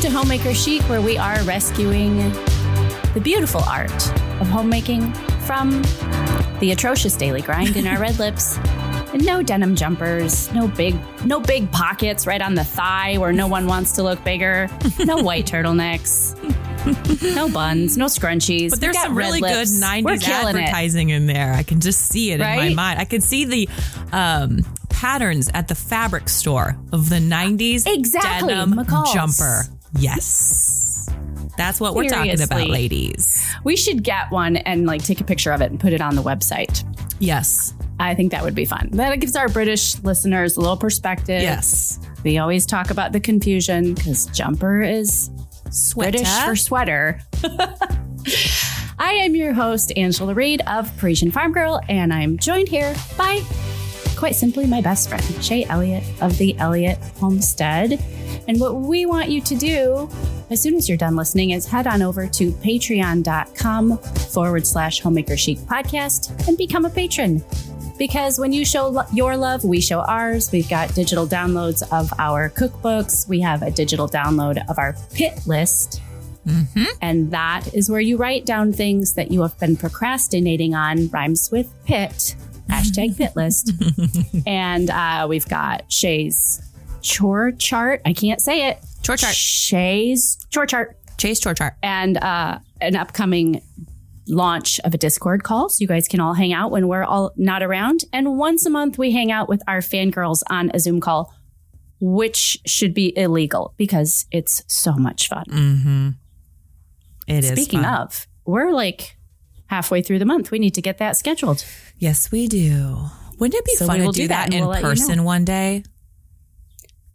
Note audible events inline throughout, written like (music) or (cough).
Welcome to Homemaker Chic, where we are rescuing the beautiful art of homemaking from the atrocious daily grind in our (laughs) red lips. And no denim jumpers, no big, no big pockets right on the thigh where no one wants to look bigger, no white turtlenecks, no buns, no scrunchies. But there's some really good lips. We're 90s killing it. advertising in there. I can just see it in my mind. I can see the um, patterns at the fabric store of the 90s Exactly, denim McCall's. jumper. Yes. That's what we're talking about, ladies. We should get one and like take a picture of it and put it on the website. Yes. I think that would be fun. That gives our British listeners a little perspective. Yes. We always talk about the confusion because jumper is British for sweater. (laughs) I am your host, Angela Reed of Parisian Farm Girl, and I'm joined here by quite simply my best friend, Shaye Elliott of the Elliott Homestead. And what we want you to do as soon as you're done listening is head on over to patreon.com forward slash homemaker chic podcast and become a patron. Because when you show lo- your love, we show ours. We've got digital downloads of our cookbooks. We have a digital download of our pit list. Mm-hmm. And that is where you write down things that you have been procrastinating on, rhymes with pit, hashtag pit list. (laughs) and uh, we've got Shaye's chore chart. I can't say it. Chore chart. Shaye's chore chart. Chase chore chart. And uh, an upcoming launch of a Discord call. So you guys can all hang out when we're all not around. And once a month, we hang out with our fangirls on a Zoom call, which should be illegal because it's so much fun. Mm-hmm. It is. Speaking of, we're like halfway through the month. We need to get that scheduled. Yes, we do. Wouldn't it be So fun we to do do that that, in we'll let you person know. one day?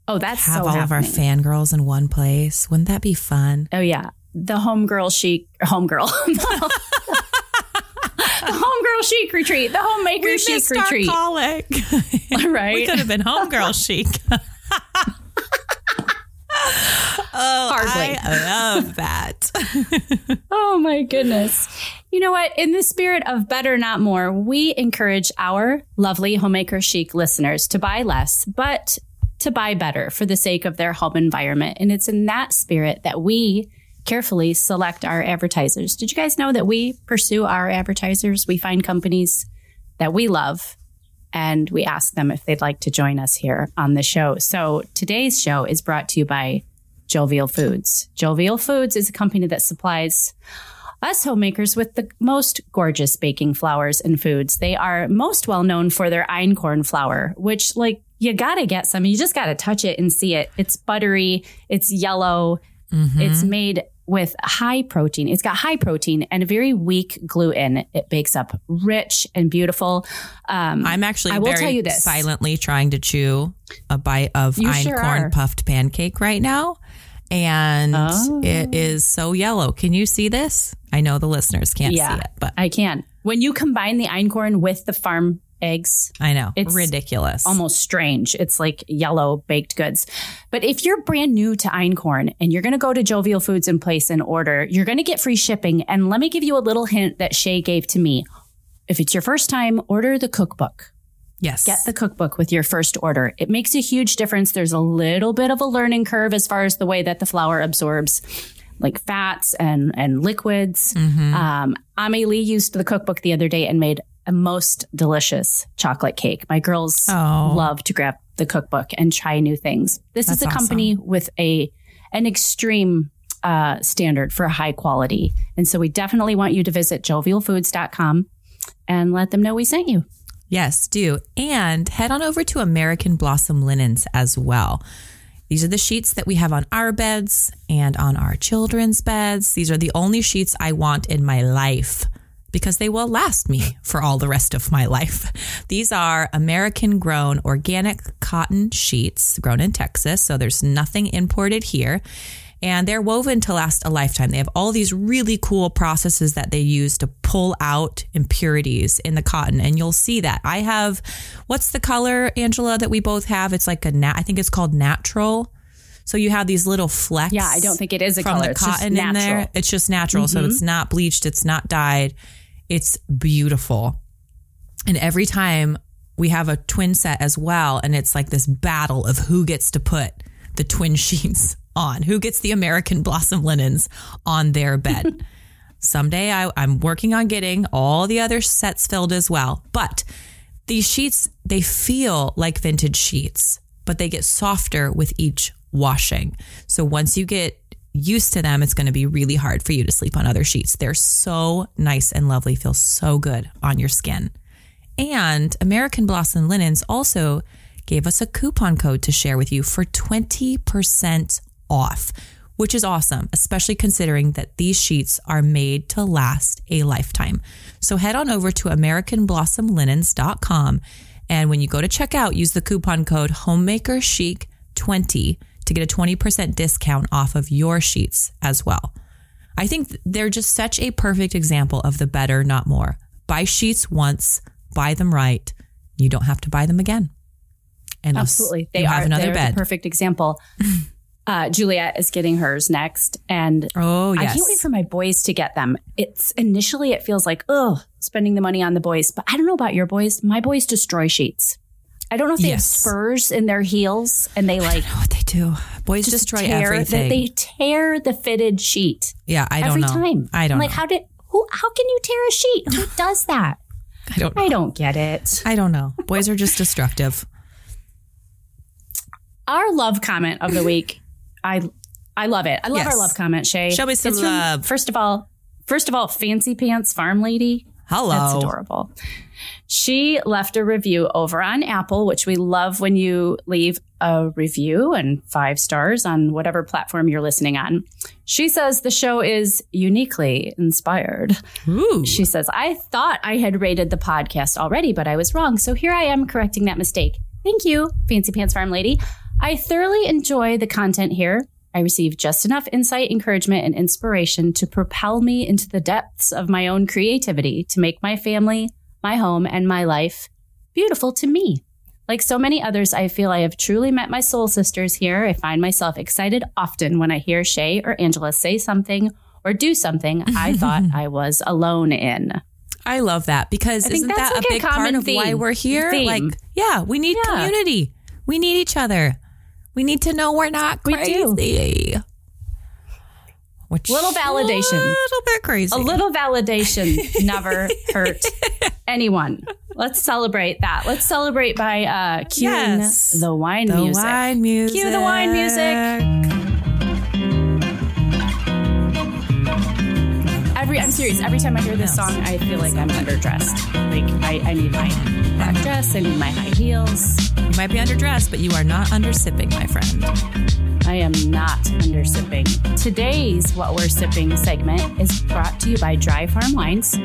Oh, that's Have so all of our fangirls in one place. Wouldn't that be fun? Oh yeah, the homegirl chic, homegirl, (laughs) the homegirl chic retreat, the homemaker chic retreat. colic. (laughs) (laughs) Right? we could have been homegirl chic. oh, Hardly. I love that. Oh my goodness. You know what? In the spirit of better, not more, we encourage our lovely homemaker chic listeners to buy less, but to buy better for the sake of their home environment. And it's in that spirit that we carefully select our advertisers. Did you guys know that we pursue our advertisers? We find companies that we love and we ask them if they'd like to join us here on the show. So today's show is brought to you by Jovial Foods. Jovial Foods is a company that supplies us homemakers with the most gorgeous baking flours and foods. They are most well known for their einkorn flour, which like you gotta get some. You just gotta touch it and see it. It's buttery. It's yellow. It's made with high protein. It's got high protein and a very weak gluten. It bakes up rich and beautiful. Um, I'm actually I will very tell you this. silently trying to chew a bite of sure einkorn are. puffed pancake right now. And Oh. it is so yellow. Can you see this? I know the listeners can't see it, but I can. When you combine the einkorn with the farm eggs, I know. It's ridiculous. almost strange. It's like yellow baked goods. But if you're brand new to Einkorn and you're going to go to Jovial Foods and place an order, you're going to get free shipping. And let me give you a little hint that Shaye gave to me. If it's your first time, order the cookbook. Yes. Get the cookbook with your first order. It makes a huge difference. There's a little bit of a learning curve as far as the way that the flour absorbs like fats and, and liquids. Mm-hmm. Um, used the cookbook the other day and made a most delicious chocolate cake. My girls Oh. love to grab the cookbook and try new things. This is That's a company with a an extreme uh, standard for high quality. And so we definitely want you to visit jovialfoods.com and let them know we sent you. Yes, do. And head on over to American Blossom Linens as well. These are the sheets that we have on our beds and on our children's beds. These are the only sheets I want in my life because they will last me for all the rest of my life. (laughs) These are American grown organic cotton sheets grown in Texas. So there's nothing imported here. And they're woven to last a lifetime. They have all these really cool processes that they use to pull out impurities in the cotton. And you'll see that. I have, what's the color, Angela, that we both have? It's like a nat, I think it's called natural. So you have these little flecks. Yeah, I don't think it is a from color. the It's just cotton in there. natural. Mm-hmm. It's just natural. So it's not bleached. It's not dyed. It's beautiful. And every time we have a twin set as well, and it's like this battle of who gets to put the twin (laughs) sheets on? Who gets the American Blossom linens on their bed? (laughs) Someday I, I'm working on getting all the other sets filled as well. But these sheets, they feel like vintage sheets, but they get softer with each washing. So once you get used to them, it's going to be really hard for you to sleep on other sheets. They're so nice and lovely, feel so good on your skin. And American Blossom Linens also gave us a coupon code to share with you for 20% off, which is awesome, especially considering that these sheets are made to last a lifetime. So head on over to AmericanBlossomLinens.com. And when you go to checkout, use the coupon code HomemakerChic20 to get a 20% discount off of your sheets as well. I think they're just such a perfect example of the better, not more. Buy sheets once, buy them right. You don't have to buy them again. And absolutely, they are another bed. The perfect example. (laughs) Uh, Juliet is getting hers next, and oh yes. I can't wait for my boys to get them. It's initially it feels like oh, spending the money on the boys, but I don't know about your boys. My boys destroy sheets. I don't know if they yes. have spurs in their heels and they like what they do. Boys destroy tear, everything. They, they, tear the fitted sheet. Yeah, I don't every know. time. I don't. I'm like, know. how did who? How can you tear a sheet? Who (laughs) does that? I don't. Know. I don't get it. I don't know. Boys are just destructive. Our love comment of the week. I I love it. I love yes. our love comment, Shaye. Show me some it's love. From, first of all, first of all, fancy pants farm lady. Hello. That's adorable. She left a review over on Apple, which we love when you leave a review and five stars on whatever platform you're listening on. She says the show is uniquely inspired. Ooh. She says, I thought I had rated the podcast already, but I was wrong. So here I am correcting that mistake. Thank you, Fancy Pants Farm Lady. I thoroughly enjoy the content here. I receive just enough insight, encouragement, and inspiration to propel me into the depths of my own creativity to make my family, my home, and my life beautiful to me. Like so many others, I feel I have truly met my soul sisters here. I find myself excited often when I hear Shaye or Angela say something or do something I (laughs) thought I was alone in. I love that because isn't that like a big a part of theme, why we're here? Theme. Like, yeah, we need yeah. community. We need each other. We need to know we're not crazy. We do. Which little validation. A little bit crazy. A little validation (laughs) never hurt anyone. Let's celebrate that. Let's celebrate by uh, cueing yes. the wine the music. wine music. Cue the wine music. Every, I'm serious. Every time I hear this song, I feel like I'm underdressed. Like I, I need my black dress. I need my high heels. You might be underdressed, but you are not under sipping, my friend. I am not under sipping. Today's What We're Sipping segment is brought to you by Dry Farm Wines.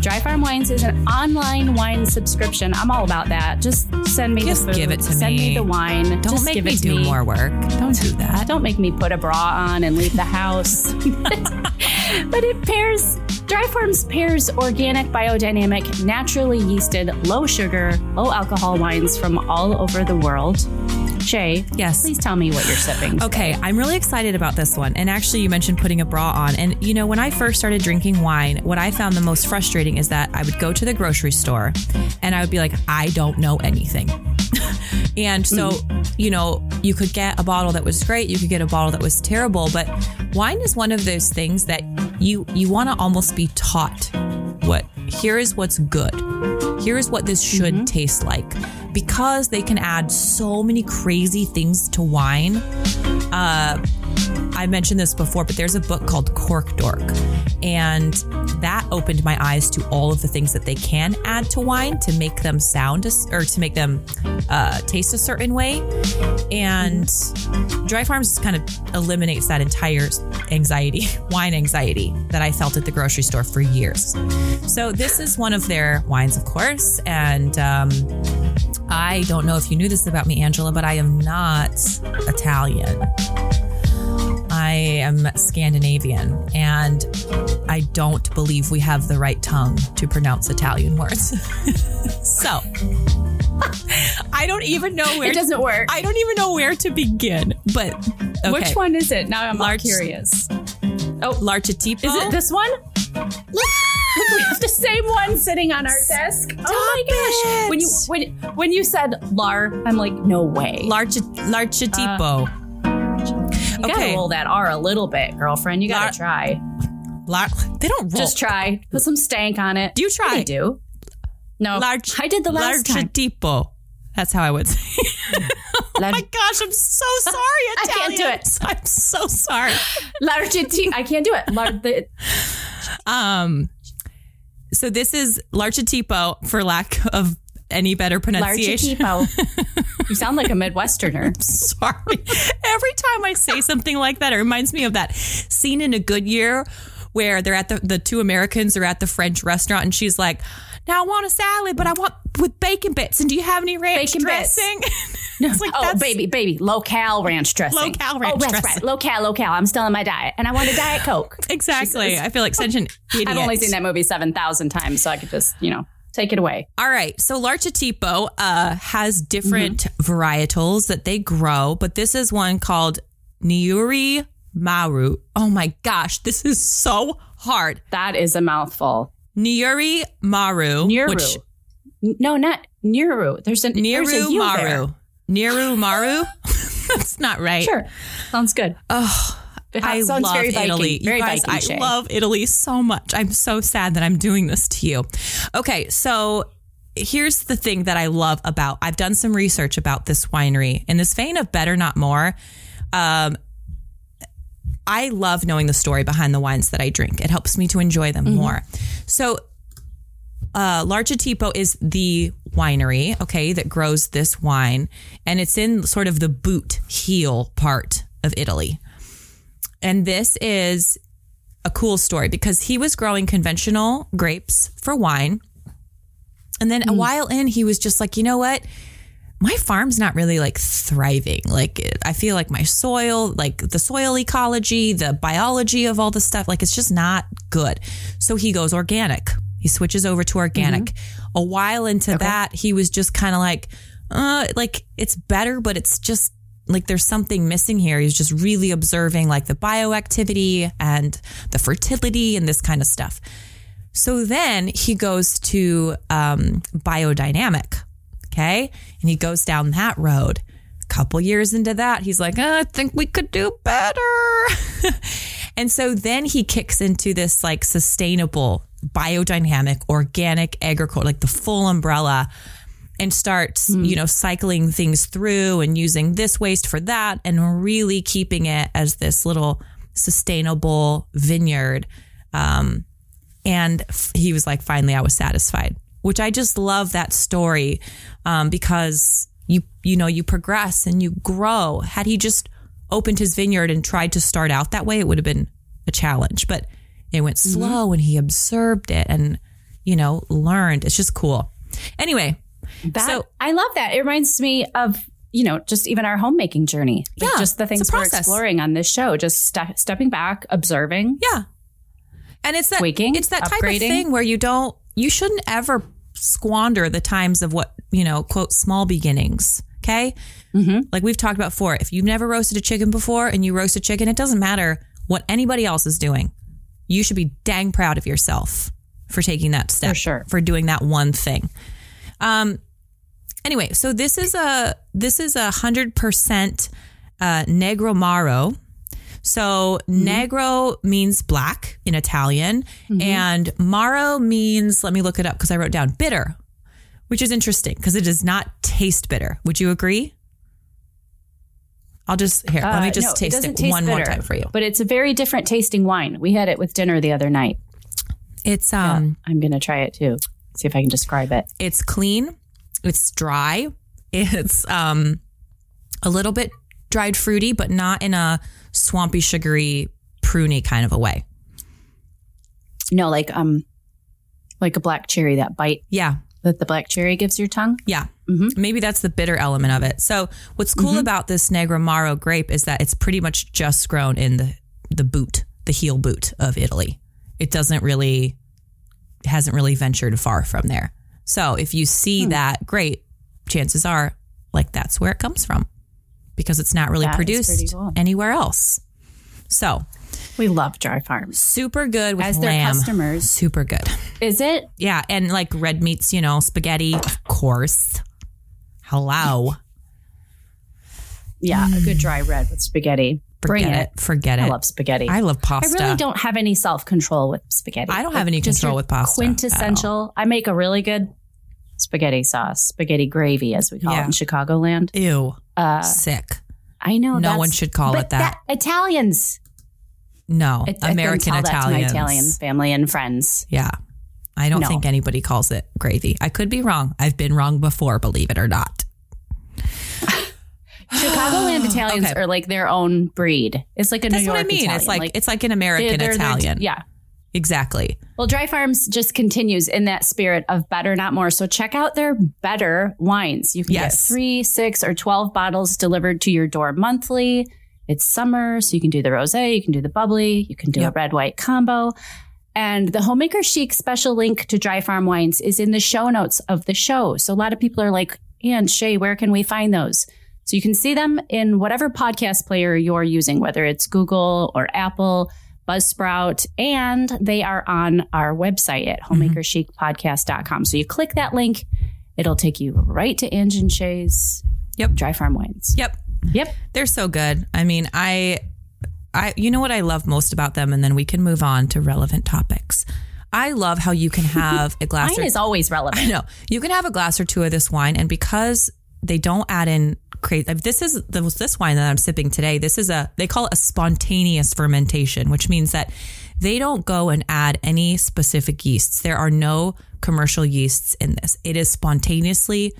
Dry Farm Wines is an online wine subscription. I'm all about that. Just send me Just the food. give it to send me. me the wine. Don't Just make me do me. more work. Don't do that. Don't make me put a bra on and leave the house. (laughs) but it pairs Dry Farms pairs organic, biodynamic, naturally yeasted, low sugar, low alcohol wines from all over the world. Shaye, yes. Please tell me what you're sipping. Today. Okay, I'm really excited about this one. And actually, you mentioned putting a bra on. And you know, when I first started drinking wine, what I found the most frustrating is that I would go to the grocery store and I would be like, I don't know anything. And so, mm. you know, you could get a bottle that was great, you could get a bottle that was terrible, but wine is one of those things that you you want to almost be taught what here is what's good. Here is what this should mm-hmm. taste like. Because they can add so many crazy things to wine. Uh, I mentioned this before, but there's a book called Cork Dork. And that opened my eyes to all of the things that they can add to wine to make them sound or to make them uh, taste a certain way. And Dry Farms kind of eliminates that entire anxiety, (laughs) wine anxiety that I felt at the grocery store for years. So this is one of their wines, of course. And um, I don't know if you knew this about me, Angela, but I am not Italian. I am Scandinavian and I don't believe we have the right tongue to pronounce Italian words. (laughs) so (laughs) I don't even know where it doesn't work. I don't even know where to begin. But okay. which one is it? Now I'm Larch, curious. Oh, L'archetipo. Is it this one? (laughs) we have the same one sitting on our desk. Stop oh my gosh! It. When you when when you said lar, I'm like, no way. Larch L'archetipo. Uh, Okay. roll that R a little bit, girlfriend. You gotta Lar- try. Lar- they don't roll. Just try. Put some stank on it. Do you try? They do. No, large. I did the last large time. tipo. That's how I would say. (laughs) Large, my gosh, I'm so sorry, (laughs) I can't do it. I'm so sorry. (laughs) large T- I can't do it. Large, Um, so this is larchatipo for lack of any better large pronunciation. (laughs) You sound like a Midwesterner. (laughs) Sorry. Every time I say something like that, it reminds me of that scene in A Good Year where they're at the the two Americans are at the French restaurant and she's like, "Now I want a salad, but I want with bacon bits. And do you have any ranch Bacon bits. dressing?" (laughs) it's like oh, baby, baby, locale ranch dressing. Locale oh, ranch oh, that's dressing. right. Locale, locale. I'm still in my diet, and I want a diet coke. exactly. I feel like such an idiot. I've only seen that movie seven thousand times, so I could just, you know, take it away. All right. So L'archetipo uh, has different Mm-hmm. varietals that they grow, but this is one called Niuri Maru. Oh my gosh, this is so hard. That is a mouthful. Niuri Maru. Niru. Which, no, not Niru. There's a there's a Maru. there. Niru Maru? (laughs) That's not right. Sure, sounds good. Oh, It I sounds love very Viking, Italy. very you guys, Viking I love Italy so much. I'm so sad that I'm doing this to you. Okay, so here's the thing that I love about. I've done some research about this winery in this vein of better, not more. Um, I love knowing the story behind the wines that I drink. It helps me to enjoy them more. So, uh, L'archetipo is the winery, okay, that grows this wine, and it's in sort of the boot heel part of Italy. And this is a cool story because he was growing conventional grapes for wine. And then a while in, he was just like, you know what? My farm's not really like thriving. Like, I feel like my soil, like the soil ecology, the biology of all the stuff, like it's just not good. So he goes organic. He switches over to organic. A while into that, he was just kind of like, uh, like it's better, but it's just like there's something missing here. He's just really observing like the bioactivity and the fertility and this kind of stuff. So then he goes to um, biodynamic. Okay. And he goes down that road. A couple years into that, he's like, "Uh, I think we could do better. (laughs) and so then he kicks into this like sustainable, biodynamic, organic agriculture, like the full umbrella and starts, you know, cycling things through and using this waste for that and really keeping it as this little sustainable vineyard. Um, and f- he was like, finally, I was satisfied, which I just love that story um, because you, you know, you progress and you grow. Had he just opened his vineyard and tried to start out that way, it would have been a challenge, but it went slow and he observed it and, you know, learned. It's just cool. Anyway, That, So- I love that. It reminds me of you know just even our homemaking journey. Like Yeah, just the things we're exploring on this show. Just ste- stepping back, observing. Yeah. And it's that it's that type of thing where you don't you shouldn't ever squander the times of what, you know, quote small beginnings. Okay? Mm-hmm. Like we've talked about before, if you've never roasted a chicken before and you roast a chicken, it doesn't matter what anybody else is doing. You should be dang proud of yourself for taking that step. For sure. For doing that one thing. Um anyway, so this is a this is a hundred percent uh Negro Maro. So negro means black in Italian, and Maro means let me look it up because I wrote down bitter, which is interesting because it does not taste bitter. Would you agree? I'll just here. let me Uh, just no, taste doesn't it taste one more time for you. But it's a very different tasting wine. We had it with dinner the other night. It's um, I'm gonna try it too. See if I can describe it. it's clean, it's dry, it's um, a little bit dried fruity, but not in a swampy, sugary, pruny kind of a way. No, like um, like a black cherry. That bite Yeah, that the black cherry gives your tongue. Yeah. Mm-hmm. Maybe that's the bitter element of it. So what's cool about this Negramaro grape is that it's pretty much just grown in the the boot, the heel boot of Italy. It doesn't really hasn't really ventured far from there. So if you Hmm. see that, great. Chances are like that's where it comes from because it's not really That produced cool. anywhere else. So We love dry farms. super good with As their lamb. customers. Super good. Is it? Yeah, and like red meats, you know, spaghetti, of course. Hello. Yeah, a good dry red with spaghetti. Bring it. it. Forget it. I love spaghetti. I love pasta. I really don't have any self control with spaghetti. I don't have any just control with pasta. Quintessential. I make a really good spaghetti sauce, spaghetti gravy, as we call Yeah. it in Chicagoland. Ew. Uh, Sick. I know No one should call it that. Italians, No. I- I then American that my Italians. Italian family and friends. Yeah. I don't No. think anybody calls it gravy. I could be wrong. I've been wrong before, believe it or not. Chicagoland (gasps) Italians Okay. are like their own breed. It's like a That's New York what I mean. Italian. It's like, it's like an American they're- they're- Italian. yeah. Exactly. Well, Dry Farms just continues in that spirit of better, not more. So check out their better wines. You can Yes. get three, six, or 12 bottles delivered to your door monthly. It's summer, so you can do the rose, you can do the bubbly, you can do Yep. a red white combo. And the Homemaker Chic special link to Dry Farm wines is in the show notes of the show. So a lot of people are like, and Shaye, where can we find those? So you can see them in whatever podcast player you're using, whether it's Google or Apple, Buzzsprout, and they are on our website at mm-hmm. homemakerchicpodcast.com. So you click that link, it'll take you right to Ange and Shaye's Yep. Dry Farm Wines. Yep. Yep. They're so good. I mean, I, I, you know what I love most about them, and then we can move on to relevant topics. I love how you can have a (laughs) glass. Mine or, is always relevant. I know you can have a glass or two of this wine, and because they don't add in crazy, this is this this wine that I'm sipping today. This is a they call it a spontaneous fermentation, which means that they don't go and add any specific yeasts. There are no commercial yeasts in this. It is spontaneously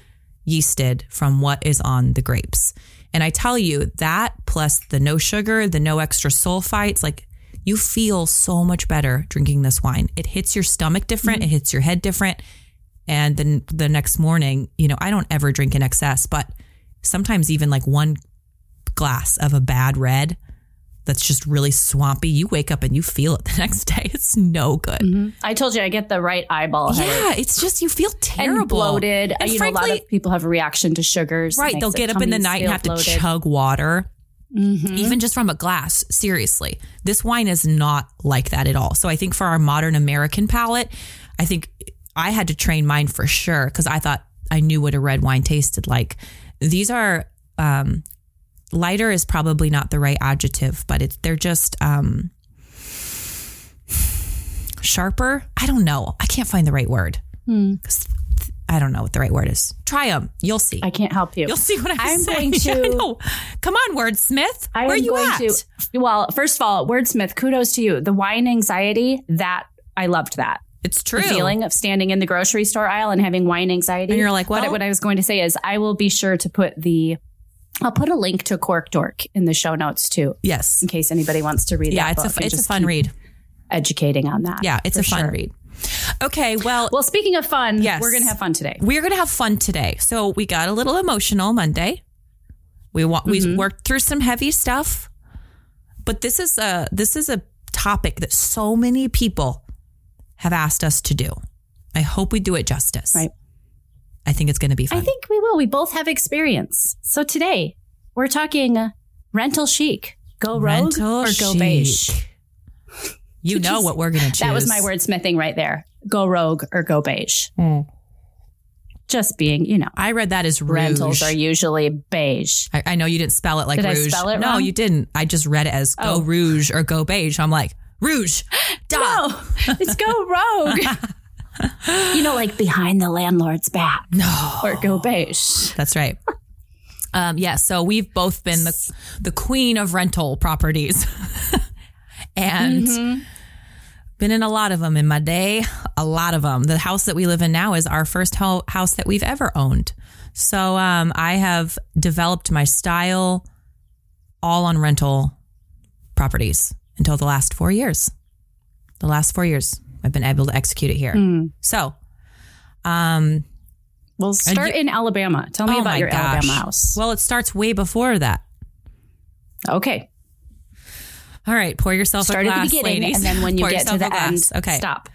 yeasted from what is on the grapes. And I tell you that plus the no sugar, the no extra sulfites, like you feel so much better drinking this wine. It hits your stomach different, mm-hmm. it hits your head different. And then the next morning, you know, I don't ever drink in excess, but sometimes even like one glass of a bad red that's just really swampy, you wake up and you feel it the (laughs) next day. It's no good. I told you I get the right eyeball headache. Yeah, it's just you feel terrible, And bloated. And you know, a lot frankly- of people have a reaction to sugars. Right. They'll get up in the night and have to chug water, Mm-hmm. even just from a glass. Seriously. This wine is not like that at all. So I think for our modern American palate, I think I had to train mine for sure because I thought I knew what a red wine tasted like. These are, um, lighter is probably not the right adjective, but it's, they're just, um, sharper. I don't know. I can't find the right word. Hmm. I don't know what the right word is. Try them. You'll see. I can't help you. You'll see what I'm, I'm saying. going (laughs) to- Come on, wordsmith. I Where are you going at? to. Well, first of all, wordsmith, kudos to you. The wine anxiety, that I loved that. It's true. The feeling of standing in the grocery store aisle and having wine anxiety. And you're like, But well- what I was going to say is, I will be sure to put the. I'll put a link to Cork Dork in the show notes too, Yes. in case anybody wants to read Yeah, that it's a it's a fun read. Educating on that. Yeah, it's a fun sure. read. Okay, well, Well, speaking of fun, Yes. we're going to have fun today. we're going to have fun today. So we got a little emotional Monday. We want Mm-hmm. we worked through some heavy stuff, but this is a this is a topic that so many people have asked us to do. I hope we do it justice. Right. I think it's going to be fun. I think we will. We both have experience. So today we're talking uh, rental chic. Go rogue Rental or go chic. beige. (laughs) You know what we're going to choose. That was my wordsmithing right there. Go rogue or go beige. Just being, you know, I read that as rouge. rentals are usually beige. I, I know you didn't spell it like Did I spell it no, wrong? you didn't. I just read it as go Oh. rouge or go beige. I'm like rouge. Duh. No, it's go rogue. (laughs) you know, like behind the landlord's back. No, Or go beige. that's right. Um, yeah, so we've both been the the queen of rental properties, (laughs) and Mm-hmm. been in a lot of them in my day. A lot of them. The house that we live in now is our first ho- house that we've ever owned. So um, I have developed my style all on rental properties until the last four years. The last four years, I've been able to execute it here. Hmm. So, um, We'll start in Alabama. Tell me oh about your gosh. Alabama house. Well, it starts way before that. Okay. All right, pour yourself Start a at the glass, beginning, ladies. and then when you Pour get to the glass. end, okay. stop.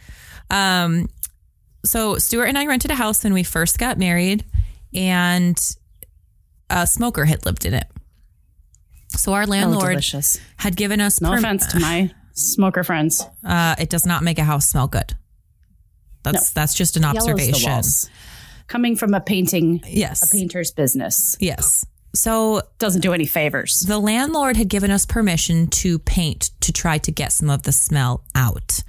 Um, so Stuart and I rented a house when we first got married, and a smoker had lived in it. So our Oh, landlord delicious. had given us No perm- offense to my smoker friends. Uh, it does not make a house smell good. That's that's just an Yellow's observation. Coming from a painting, Yes. a painter's business. Yes. So Doesn't do any favors. the landlord had given us permission to paint to try to get some of the smell out.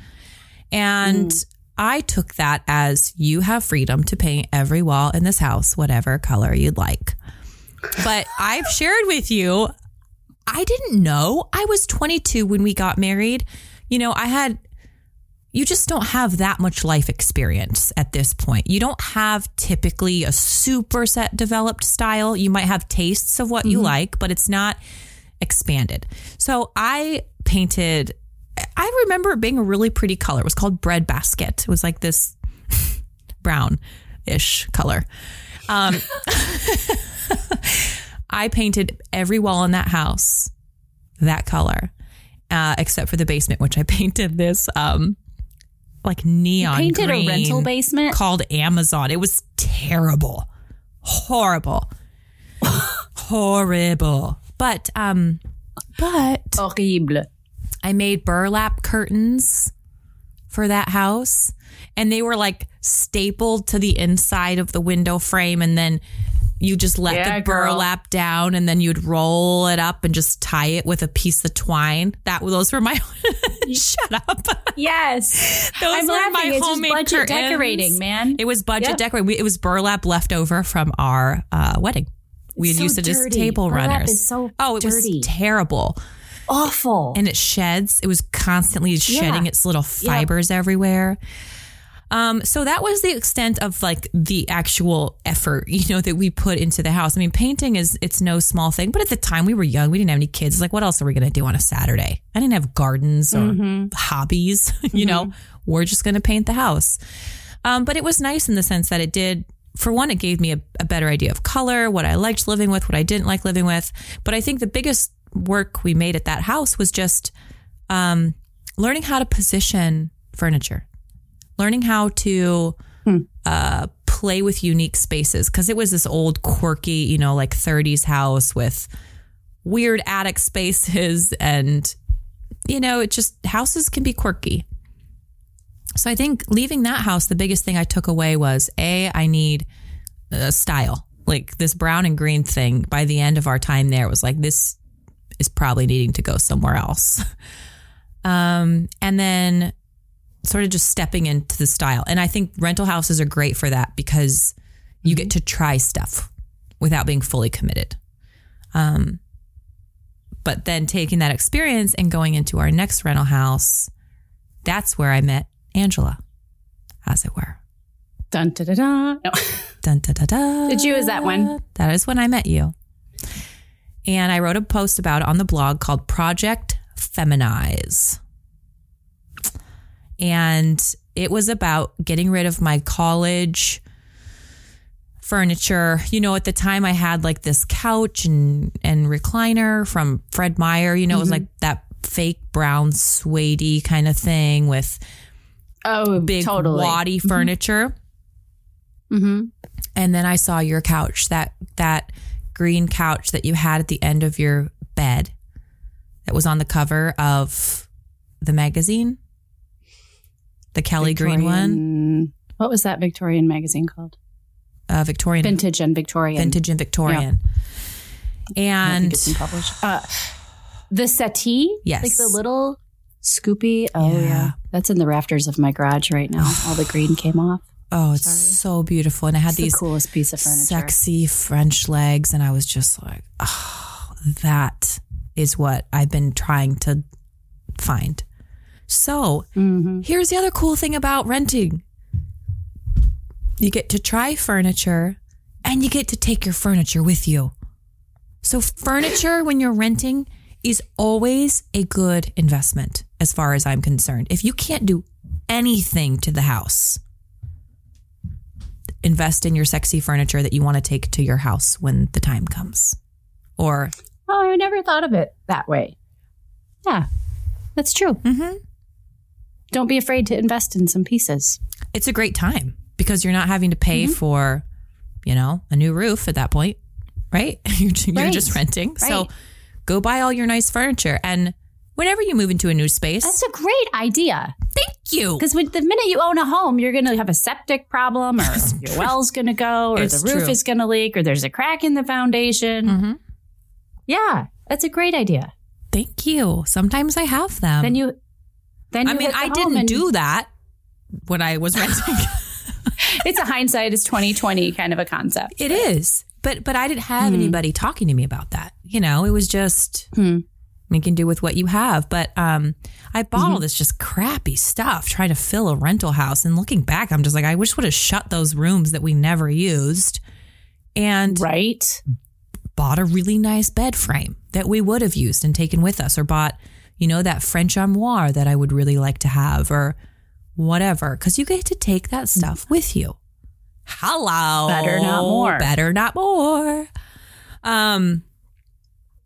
And I took that as you have freedom to paint every wall in this house, whatever color you'd like. But I've shared with you, I didn't know. I was 22 when we got married. You know, I had, you just don't have that much life experience at this point. You don't have typically a super set developed style. You might have tastes of what you like, but it's not expanded. So I painted, I remember it being a really pretty color. It was called Bread Basket. It was like this (laughs) brown ish color. Um, (laughs) (laughs) I painted every wall in that house that color, uh, except for the basement, which I (laughs) painted this um, like neon Painted green a rental basement. called Amazon. It was terrible, horrible, (laughs) horrible. But um, but Horrible. I made burlap curtains for that house and they were like stapled to the inside of the window frame and then you just let Yeah, the girl. burlap down and then you'd roll it up and just tie it with a piece of twine. That those were my (laughs) shut up. Yes. (laughs) Those I'm were laughing. my it's just homemade budget curtains. decorating, man. It was budget Yep. decorating. It was burlap left over from our uh, wedding. We had so used it as dirty. table Burlap runners. so oh, it dirty. was terrible. Awful. and it sheds. It was constantly shedding its little fibers everywhere. Um, so that was the extent of like the actual effort, you know, that we put into the house. I mean, painting is it's no small thing, but at the time we were young, we didn't have any kids. Like, what else are we going to do on a Saturday? I didn't have gardens or hobbies, (laughs) you know. We're just going to paint the house. Um, but it was nice in the sense that it did. For one, it gave me a, a better idea of color, what I liked living with, what I didn't like living with. But I think the biggest work we made at that house was just um, learning how to position furniture, learning how to uh, play with unique spaces because it was this old, quirky, you know, like 30s house with weird attic (laughs) spaces. And, you know, it just, houses can be quirky. So I think leaving that house, the biggest thing I took away was A, I need a style. Like this brown and green thing by the end of our time there was like, this is probably needing to go somewhere else. (laughs) Um, and then sort of just stepping into the style. And I think rental houses are great for that because you get to try stuff without being fully committed. Um, but then taking that experience and going into our next rental house, that's where I met Angela, as it were. Dun, da, da, da. No. (laughs) Dun, da, da, da. Did you? Is that when? That is when I met you. And I wrote a post about it on the blog called Project Feminize. And it was about getting rid of my college furniture. You know, at the time I had like this couch and, and recliner from Fred Meyer. You know, it was like that fake brown suede kind of thing with Oh, big totally. waddy furniture. Mm-hmm. and then I saw your couch, that that green couch that you had at the end of your bed that was on the cover of the magazine. The Kelly Green one, What was that Victorian magazine called? uh, Victorian Vintage and Victorian. vintage and Victorian. And it's been published. Uh, the settee? Yes. Like the little scoopy. Oh, Yeah. yeah. That's in the rafters of my garage right now. All the green came off. oh, it's so beautiful. And I had It's these the coolest piece of furniture. sexy French legs. And I was just like, oh, that is what I've been trying to find. So Mm-hmm. here's the other cool thing about renting you get to try furniture and you get to take your furniture with you. So, furniture when you're renting is always a good investment, as far as I'm concerned. If you can't do anything to the house, invest in your sexy furniture that you want to take to your house when the time comes. Or, Oh, I never thought of it that way. Yeah, that's true. mm-hmm. Don't be afraid to invest in some pieces. it's a great time because you're not having to pay for, you know, a new roof at that point, right? (laughs) You're, you're Right. just renting. So go buy all your nice furniture. And whenever you move into a new space, That's a great idea. Thank you. Because the minute you own a home, you're going to have a septic problem, or your well's going to go, or It's the roof true. is going to leak, or there's a crack in the foundation. hmm Yeah, that's a great idea. Thank you. Sometimes I have them. then you, then you I mean, I didn't and- do that when I was renting. (laughs) It's a hindsight is twenty twenty kind of a concept. it is, but but I didn't have anybody talking to me about that. You know, it was just Hmm. can do with what you have. But um, I bought all this just crappy stuff trying to fill a rental house, and looking back, I'm just like, I wish we would have shut those rooms that we never used, and Right. bought a really nice bed frame that we would have used and taken with us, or bought, you know, that French armoire that I would really like to have, or whatever, because you get to take that stuff with you. Hello. Better, not more. Better, not more. Um,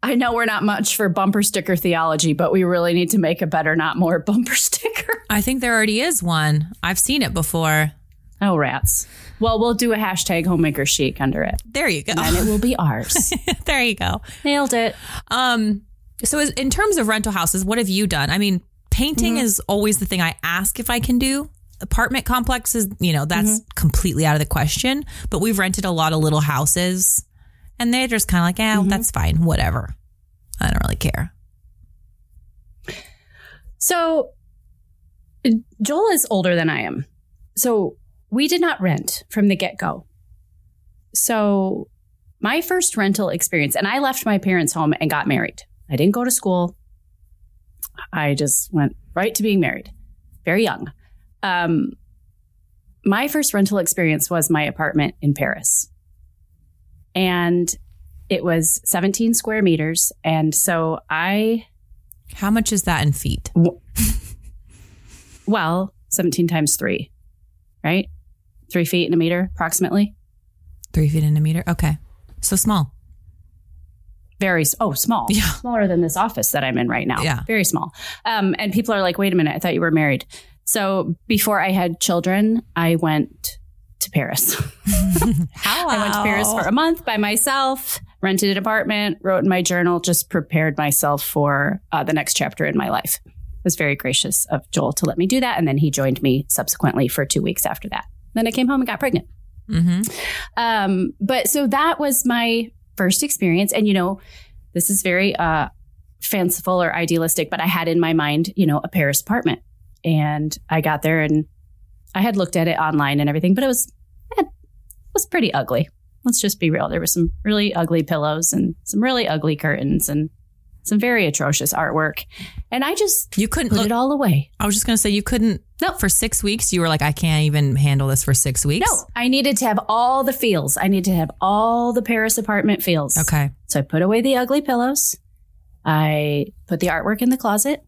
I know we're not much for bumper sticker theology, but we really need to make a better, not more (laughs) bumper sticker. I think there already is one. I've seen it before. Oh, rats. Well, we'll do a hashtag homemaker chic under it, There you go. and it will be ours. (laughs) there you go. Nailed it. Um, so as, in terms of rental houses, what have you done? I mean, painting mm-hmm. is always the thing I ask if I can do. Apartment complexes, you know, that's mm-hmm. completely out of the question. But we've rented a lot of little houses, and they're just kind of like, yeah, that's fine, whatever. I don't really care. So, Joel is older than I am. So, we did not rent from the get go. So, my first rental experience, and I left my parents' home and got married. I didn't go to school. I just went right to being married, very young. Um, my first rental experience was my apartment in Paris. And it was 17 square meters. And so I How much is that in feet? Well, 17 times three, right? Three feet in a meter, approximately. Three feet in a meter. Okay, so small. Very, oh, small. Yeah. Smaller than this office that I'm in right now. Yeah. Very small. Um, and people are like, wait a minute, I thought you were married. So before I had children, I went to Paris. How (laughs) (laughs) I went to Paris for a month by myself, rented an apartment, wrote in my journal, just prepared myself for uh, the next chapter in my life. It was very gracious of Joel to let me do that. And then he joined me subsequently for two weeks after that. Then I came home and got pregnant. hmm Um, but so that was my first experience. And, you know, this is very uh, fanciful or idealistic, but I had in my mind, you know, a Paris apartment. And I got there and I had looked at it online and everything, but it was, it was pretty ugly. Let's just be real. There were some really ugly pillows and some really ugly curtains and some very atrocious artwork. And I just You couldn't put look. it all away. I was just gonna say you couldn't. No. for six weeks. You were like, I can't even handle this for six weeks. No, I needed to have all the feels. I need to have all the Paris apartment feels. Okay. So I put away the ugly pillows. I put the artwork in the closet.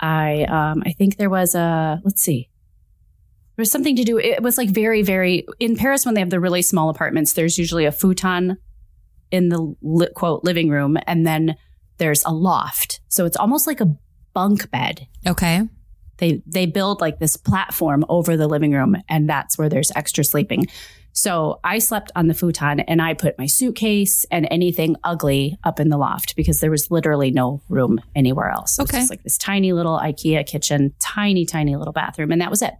I um I think there was a let's see. There was something to do. It was like very, very in Paris when they have the really small apartments, there's usually a futon in the li- quote living room, and then there's a loft. So it's almost like a bunk bed. Okay. They they build like this platform over the living room, and that's where there's extra sleeping. So I slept on the futon and I put my suitcase and anything ugly up in the loft because there was literally no room anywhere else. Okay. It's like this tiny little IKEA kitchen, tiny, tiny little bathroom, and that was it.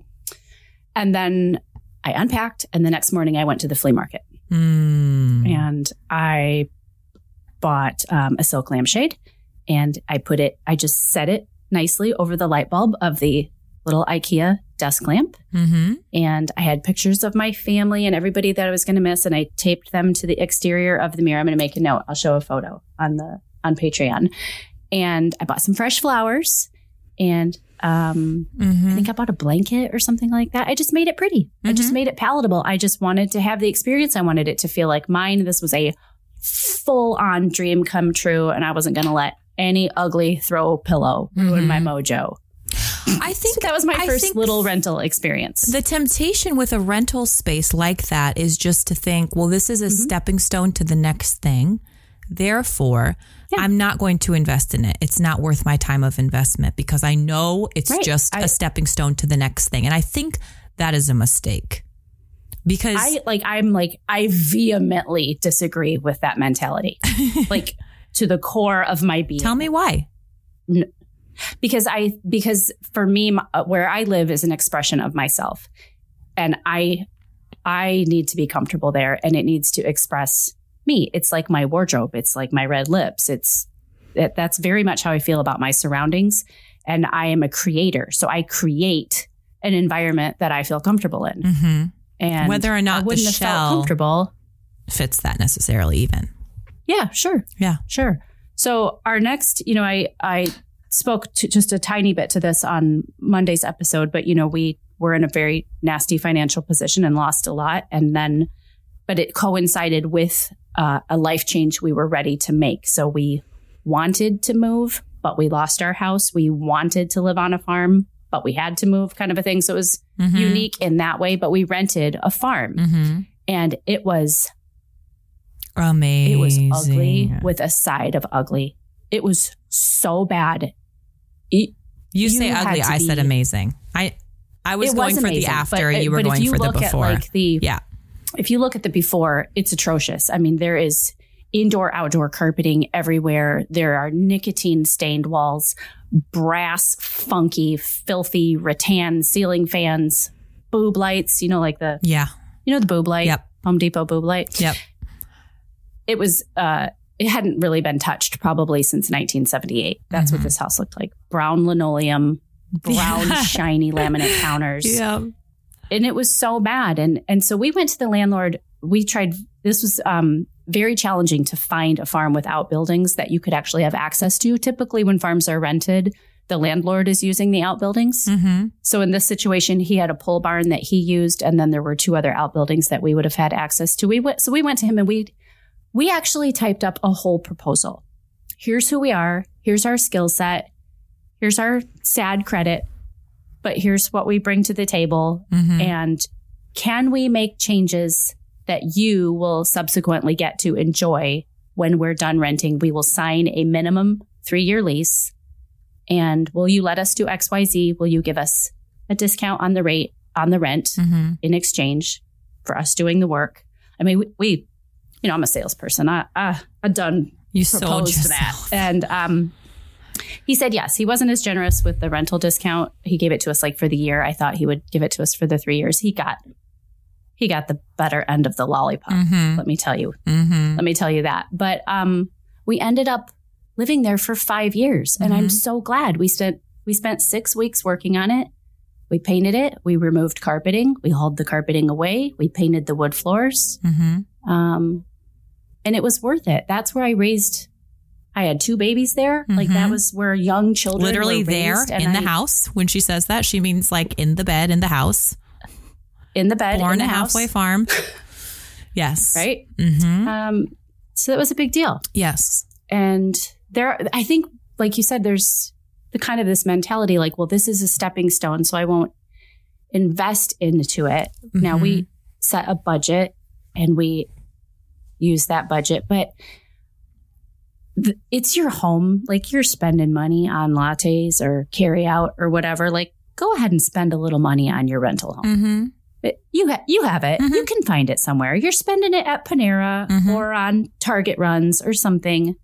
And then I unpacked, and the next morning I went to the flea market Hmm. and I bought um, a silk lampshade and I put it, I just set it nicely over the light bulb of the little IKEA desk lamp. Mm-hmm. And I had pictures of my family and everybody that I was going to miss. And I taped them to the exterior of the mirror. I'm going to make a note. I'll show a photo on the, on Patreon. And I bought some fresh flowers and, um, Mm-hmm. I think I bought a blanket or something like that. I just made it pretty. I just made it palatable. I just wanted to have the experience. I wanted it to feel like mine. This was a full on dream come true. And I wasn't going to let any ugly throw pillow ruin my mojo. I think So that was my I first little rental experience. The temptation with a rental space like that is just to think, well, this is a Mm-hmm. stepping stone to the next thing. Therefore, I'm not going to invest in it. It's not worth my time of investment because I know it's Right. just I- a stepping stone to the next thing. And I think that is a mistake because I like, I'm like, I vehemently disagree with that mentality. (laughs) like to the core of my being. tell me why. because I because for me uh, where I live is an expression of myself. And I I need to be comfortable there and it needs to express me. It's like my wardrobe. It's like my red lips. It's that, that's very much how I feel about my surroundings. And I am a creator. So I create an environment that I feel comfortable in. Hmm and Whether or not the shell- comfortable Fits that necessarily even. yeah sure Yeah. Sure. So our next, you know, I I spoke to just a tiny bit to this on Monday's episode, but you know, we were in a very nasty financial position and lost a lot, and then, but it coincided with uh, a life change we were ready to make. So we wanted to move, but we lost our house. We wanted to live on a farm, but we had to move, kind of a thing. So it was Mhm. unique in that way. But we rented a farm, Mhm. and it was Amazing. it was ugly with a side of ugly. It was so bad. It, You say you had ugly. I said amazing. I I was going was for the after. but- you were going you for the before. Like the yeah. if you look at the before, it's atrocious. I mean, there is indoor outdoor carpeting everywhere. There are nicotine stained walls, brass, funky, filthy rattan ceiling fans, boob lights. You know, like the Yeah. you know the boob light, Yep. Home Depot boob light. Yep. It was. uh it hadn't really been touched probably since 1978. That's Mhm. what this house looked like. Brown linoleum, brown (laughs) shiny laminate counters Yeah. and it was so bad and and so we went to the landlord we tried this was um very challenging to find a farm with outbuildings that you could actually have access to. Typically when farms are rented the landlord is using the outbuildings. Mm-hmm. so in this situation he had a pole barn that he used and then there were two other outbuildings that we would have had access to. We went so we went to him and we we actually typed up a whole proposal. Here's who we are. Here's our skill set. Here's our sad credit. But here's what we bring to the table. Mm-hmm. and can we make changes that you will subsequently get to enjoy when we're done renting? We will sign a minimum three year lease. And will you let us do XYZ? Will you give us a discount on the rate on the rent Mm-hmm. in exchange for us doing the work? I mean, we, we you know, I'm a salesperson. I, I, I've done You sold proposed that. yourself. And um, he said yes. He wasn't as generous with the rental discount. He gave it to us like for the year. I thought he would give it to us for the three years. He got he got the better end of the lollipop. Mm-hmm. Let me tell you. Mm-hmm. Let me tell you that. But um, we ended up living there for five years, and I'm Mhm. so glad we spent we spent six weeks working on it. We painted it. We removed carpeting. We hauled the carpeting away. We painted the wood floors. Mm-hmm. Um, and it was worth it. That's where I raised. I had two babies there. Like that Mhm. was where young children Literally were there in the house. When she says that, she means like in the bed in the house. In the bed, Born in the a house, halfway farm. (laughs) Yes. right? Mm-hmm. Um, so that was a big deal. Yes. And there, I think, like you said, there's the kind of this mentality, like, well, this is a stepping stone, so I won't invest into it. Now Mhm. we set a budget and we use that budget, but th- it's your home. Like you're spending money on lattes or carry out or whatever. Like go ahead and spend a little money on your rental home. Mm-hmm. You ha- you have it. Mhm. You can find it somewhere. You're spending it at Panera Mhm. or on Target runs or something.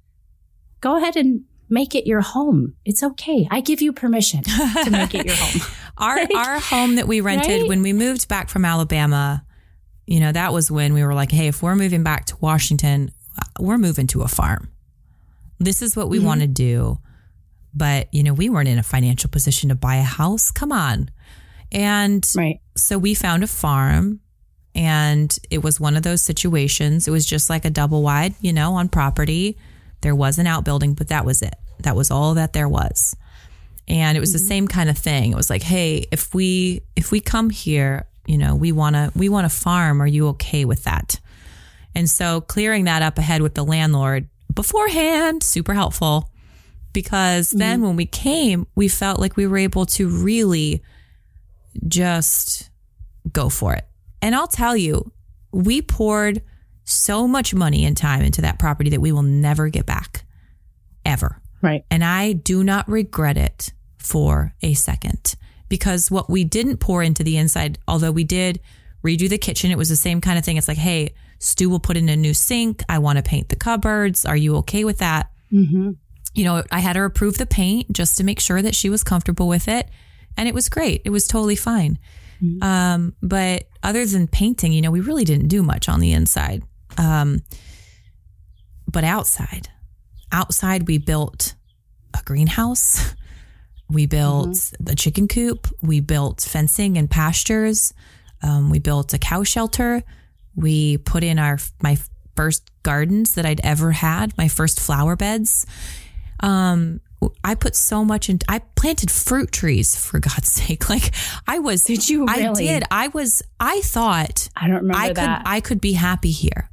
Go ahead and make it your home. It's okay. I give you permission to make it your home. (laughs) Our Like, our home that we rented right? when we moved back from Alabama, you know, that was when we were like, hey, if we're moving back to Washington, we're moving to a farm. This is what we Mhm. want to do. But, you know, we weren't in a financial position to buy a house. Come on. And Right. so we found a farm and it was one of those situations. It was just like a double wide, you know, on property. There was an outbuilding, but that was it. That was all that there was. And it was the mm-hmm. same kind of thing. It was like, hey, if we if we come here, you know, we want to we want to farm. Are you okay with that? And so clearing that up ahead with the landlord beforehand, super helpful. Because mm-hmm. then when we came, we felt like we were able to really just go for it. And I'll tell you, we poured so much money and time into that property that we will never get back ever. Right. And I do not regret it for a second because what we didn't pour into the inside, although we did redo the kitchen, it was the same kind of thing. It's like, hey, Stu will put in a new sink. I want to paint the cupboards. Are you okay with that? Mm-hmm. you know, I had her approve the paint just to make sure that she was comfortable with it. And it was great. It was totally fine. Mm-hmm. Um, but other than painting, you know, we really didn't do much on the inside. Um, but outside, outside, we built a greenhouse. (laughs) We built mm-hmm. a chicken coop. We built fencing and pastures. Um, we built a cow shelter. We put in our my first gardens that I'd ever had, my first flower beds. Um, I put so much in. I planted fruit trees for God's (laughs) sake. Like I was. Did you? Really? I did. I was. I thought. I don't remember I that. could. I could be happy here.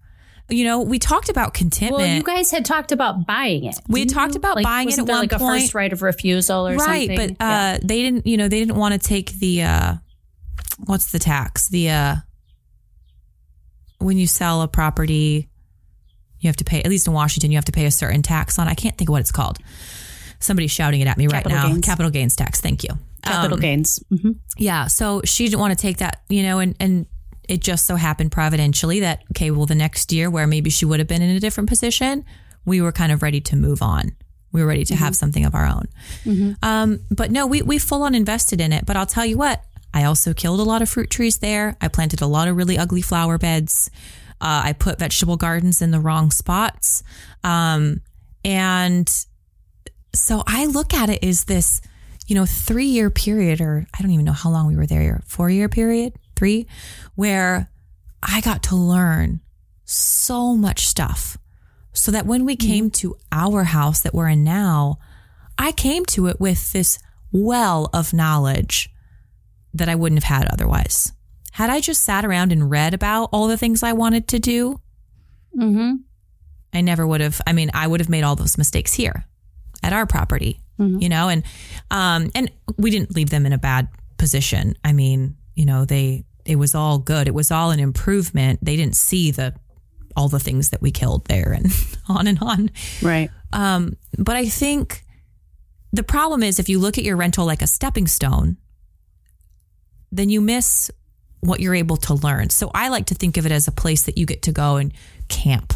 You know, we talked about contentment. Well, you guys had talked about buying it. We had talked about like, buying it at one like point. a first right of refusal or right, something. Right, but uh, yeah. they didn't. You know, they didn't want to take the. Uh, what's the tax? The uh, when you sell a property, you have to pay. At least in Washington, you have to pay a certain tax on. I can't think of what it's called. Somebody's shouting it at me Capital right now. Gains. Capital gains tax. Thank you. Capital um, gains. Mm-hmm. Yeah. So she didn't want to take that. You know, and and it just so happened providentially that, okay, well, the next year where maybe she would have been in a different position, we were kind of ready to move on. We were ready to mm-hmm. have something of our own. Mm-hmm. Um, but no, we, we full on invested in it. But I'll tell you what, I also killed a lot of fruit trees there. I planted a lot of really ugly flower beds. Uh, I put vegetable gardens in the wrong spots. Um, and so I look at it as this, you know, three year period, or I don't even know how long we were there, four year period three, where I got to learn so much stuff. So that when we mm-hmm. came to our house that we're in now, I came to it with this well of knowledge that I wouldn't have had otherwise. Had I just sat around and read about all the things I wanted to do, mm-hmm. I never would have. I mean, I would have made all those mistakes here at our property, mm-hmm. you know, and um, and we didn't leave them in a bad position. I mean, you know, they it was all good. It was all an improvement. They didn't see the all the things that we killed there and (laughs) on and on. Right. Um, but I think the problem is if you look at your rental like a stepping stone, then you miss what you're able to learn. So I like to think of it as a place that you get to go and camp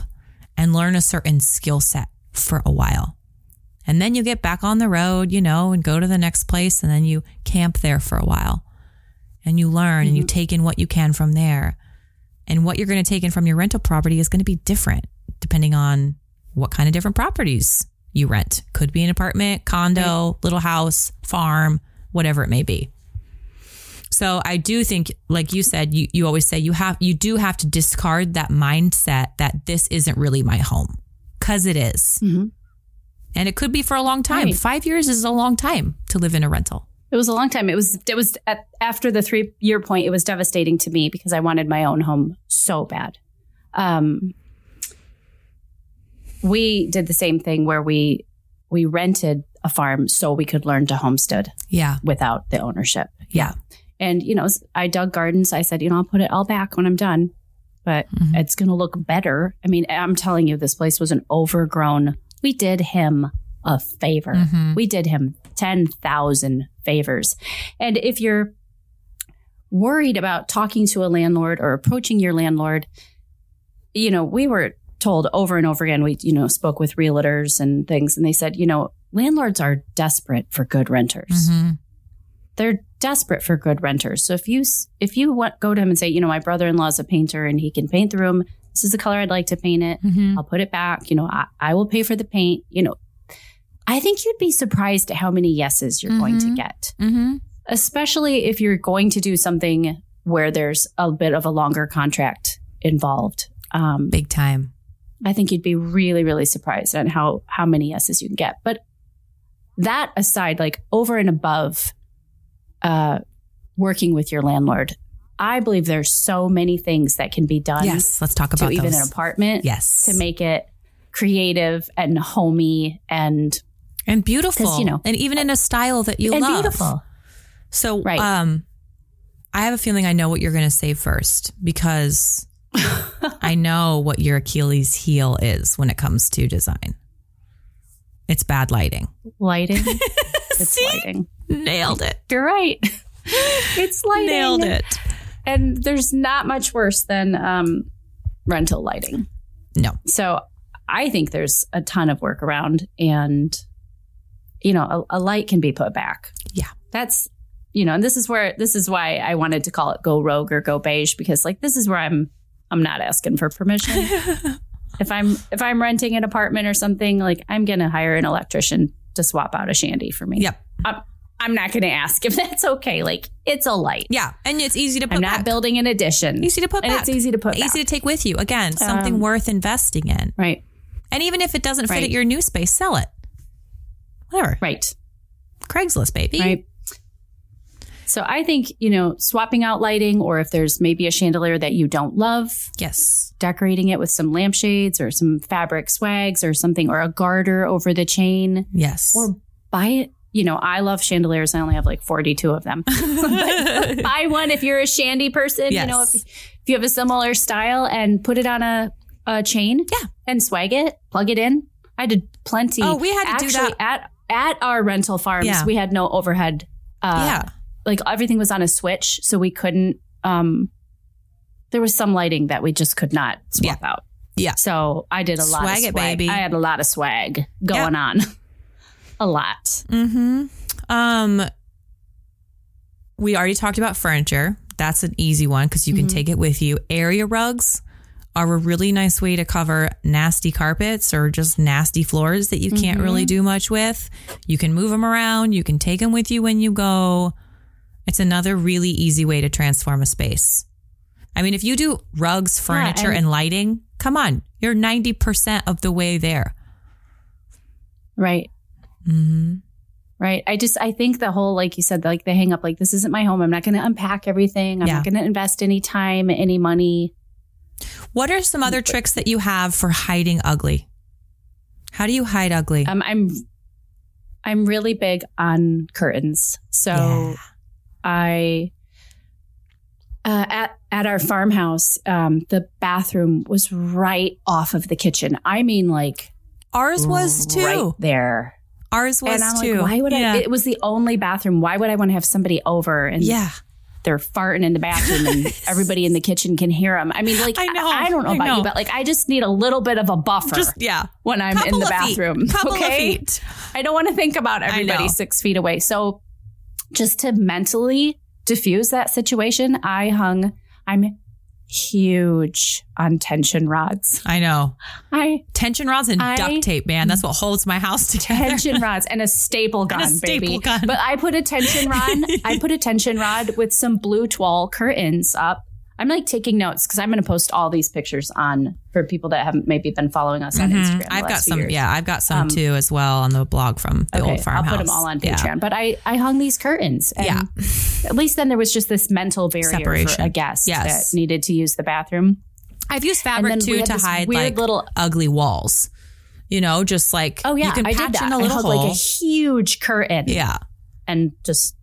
and learn a certain skill set for a while. And then you get back on the road, you know, and go to the next place and then you camp there for a while and you learn mm-hmm. and you mm-hmm. take in what you can from there. And what you're going to take in from your rental property is going to be different depending on what kind of different properties you rent. Could be an apartment, condo, little house, farm, whatever it may be. So I do think, like you said, you, you always say you have you do have to discard that mindset that this isn't really my home. Cause it is. Mm-hmm. And it could be for a long time. Right. Five years is a long time to live in a rental. It was a long time. It was it was at, after the three year point. It was devastating to me because I wanted my own home so bad. Um, we did the same thing where we we rented a farm so we could learn to homestead. Yeah, without the ownership. Yeah, and you know, I dug gardens. I said, you know, I'll put it all back when I'm done, but mm-hmm. it's going to look better. I mean, I'm telling you, this place was an overgrown. We did him a favor. Mm-hmm. We did him 10,000 favors. And if you're worried about talking to a landlord or approaching your landlord, you know, we were told over and over again, we, you know, spoke with realtors and things, and they said, you know, landlords are desperate for good renters. Mm-hmm. They're desperate for good renters. So if you if you want, go to him and say, you know, my brother in law is a painter and he can paint the room. This is the color I'd like to paint it. Mm-hmm. I'll put it back. You know, I, I will pay for the paint. You know, I think you'd be surprised at how many yeses you're mm-hmm. going to mm-hmm. get, mm-hmm. especially if you're going to do something where there's a bit of a longer contract involved. Um, Big time. I think you'd be really, really surprised at how how many yeses you can get. But that aside, like over and above uh, working with your landlord, I believe there's so many things that can be done. Yes, let's talk about to even an apartment. Yes, to make it creative and homey and and beautiful, you know, and even in a style that you and love. Beautiful. So, right. um, I have a feeling I know what you're going to say first because (laughs) I know what your Achilles heel is when it comes to design. It's bad lighting. Lighting. (laughs) it's See? lighting. Nailed it. You're right. (laughs) It's lighting. Nailed it. And there's not much worse than um, rental lighting. No. So I think there's a ton of work around and you know, a, a light can be put back. Yeah. That's, you know, and this is where, this is why I wanted to call it go rogue or go beige because like this is where I'm, I'm not asking for permission. (laughs) if I'm, if I'm renting an apartment or something, like I'm going to hire an electrician to swap out a shandy for me. Yep. I'm, I'm not going to ask if (laughs) that's okay. Like it's a light. Yeah. And it's easy to put I'm back. building an addition. easy to put and back. it's easy to put Easy back. to take with you. Again, something Um, worth investing in. right. And even if it doesn't fit Right. at your new space, sell it. Whatever. Right. Craigslist, baby. Right. So I think, you know, swapping out lighting or if there's maybe a chandelier that you don't love, Yes. decorating it with some lampshades or some fabric swags or something or a garter over the chain Yes. or buy it. You know, I love chandeliers. I only have like 42 of them. (laughs) (laughs) Buy one if you're a shandy person, you know, if, if you have a similar style and put it on a, a chain Yeah. and swag it, plug it in. I did plenty. Oh, we had to do that. At, at our rental farms, Yeah. we had no overhead. Uh, yeah. like everything was on a switch, so we couldn't. Um, there was some lighting that we just could not swap out. Yeah. So I did a lot Swag of it, swag. baby. I had a lot of swag going on. (laughs) a lot. Mm-hmm. Um, we already talked about furniture. That's an easy one because you can Mm-hmm. take it with you. Area rugs are a really nice way to cover nasty carpets or just nasty floors that you can't Mm-hmm. really do much with. You can move them around. You can take them with you when you go. It's another really easy way to transform a space. I mean, if you do rugs, furniture, and- and lighting, come on, you're 90% of the way there. Right. Mm-hmm. Right. I just I think the whole like you said like the hang up like this isn't my home. I'm not going to unpack everything. I'm Yeah. not going to invest any time, any money. What are some other tricks that you have for hiding ugly? How do you hide ugly? Um, I'm I'm really big on curtains. So Yeah. I uh, at at our farmhouse, um, the bathroom was right off of the kitchen. I mean, like Ours was too. right there. Ours was and I'm too. like, why would yeah. I? It was the only bathroom. Why would I want to have somebody over and yeah. they're farting in the bathroom and (laughs) everybody in the kitchen can hear them? I mean, like I know. I, don't know I about know. you, but like I just need a little bit of a buffer Just yeah. when I'm Couple in the bathroom. Okay? I don't want to think about everybody six feet away. So just to mentally diffuse that situation, I hung, I'm huge on tension rods. I know. I Tension rods and I- duct tape, man. That's what holds my house together. tension (laughs) rods and a staple gun, a staple baby. gun. But I put a tension rod, I put a tension rod with some blue twill curtains up. I'm like taking notes because I'm going to post all these pictures on for people that haven't maybe been following us on Instagram. Mm-hmm. I've got some. years. Yeah, I've got some Um, too as well on the blog from the Okay, old farmhouse. I'll put them all on Yeah. Patreon. But I, I hung these curtains. And Yeah. (laughs) At least then there was just this mental barrier for Separation. a guest Yes. that needed to use the bathroom. I've used fabric too to hide weird like little- ugly walls. You know, just like Oh yeah, you can I patch did that. in a I little held hole. like a huge curtain. yeah. and just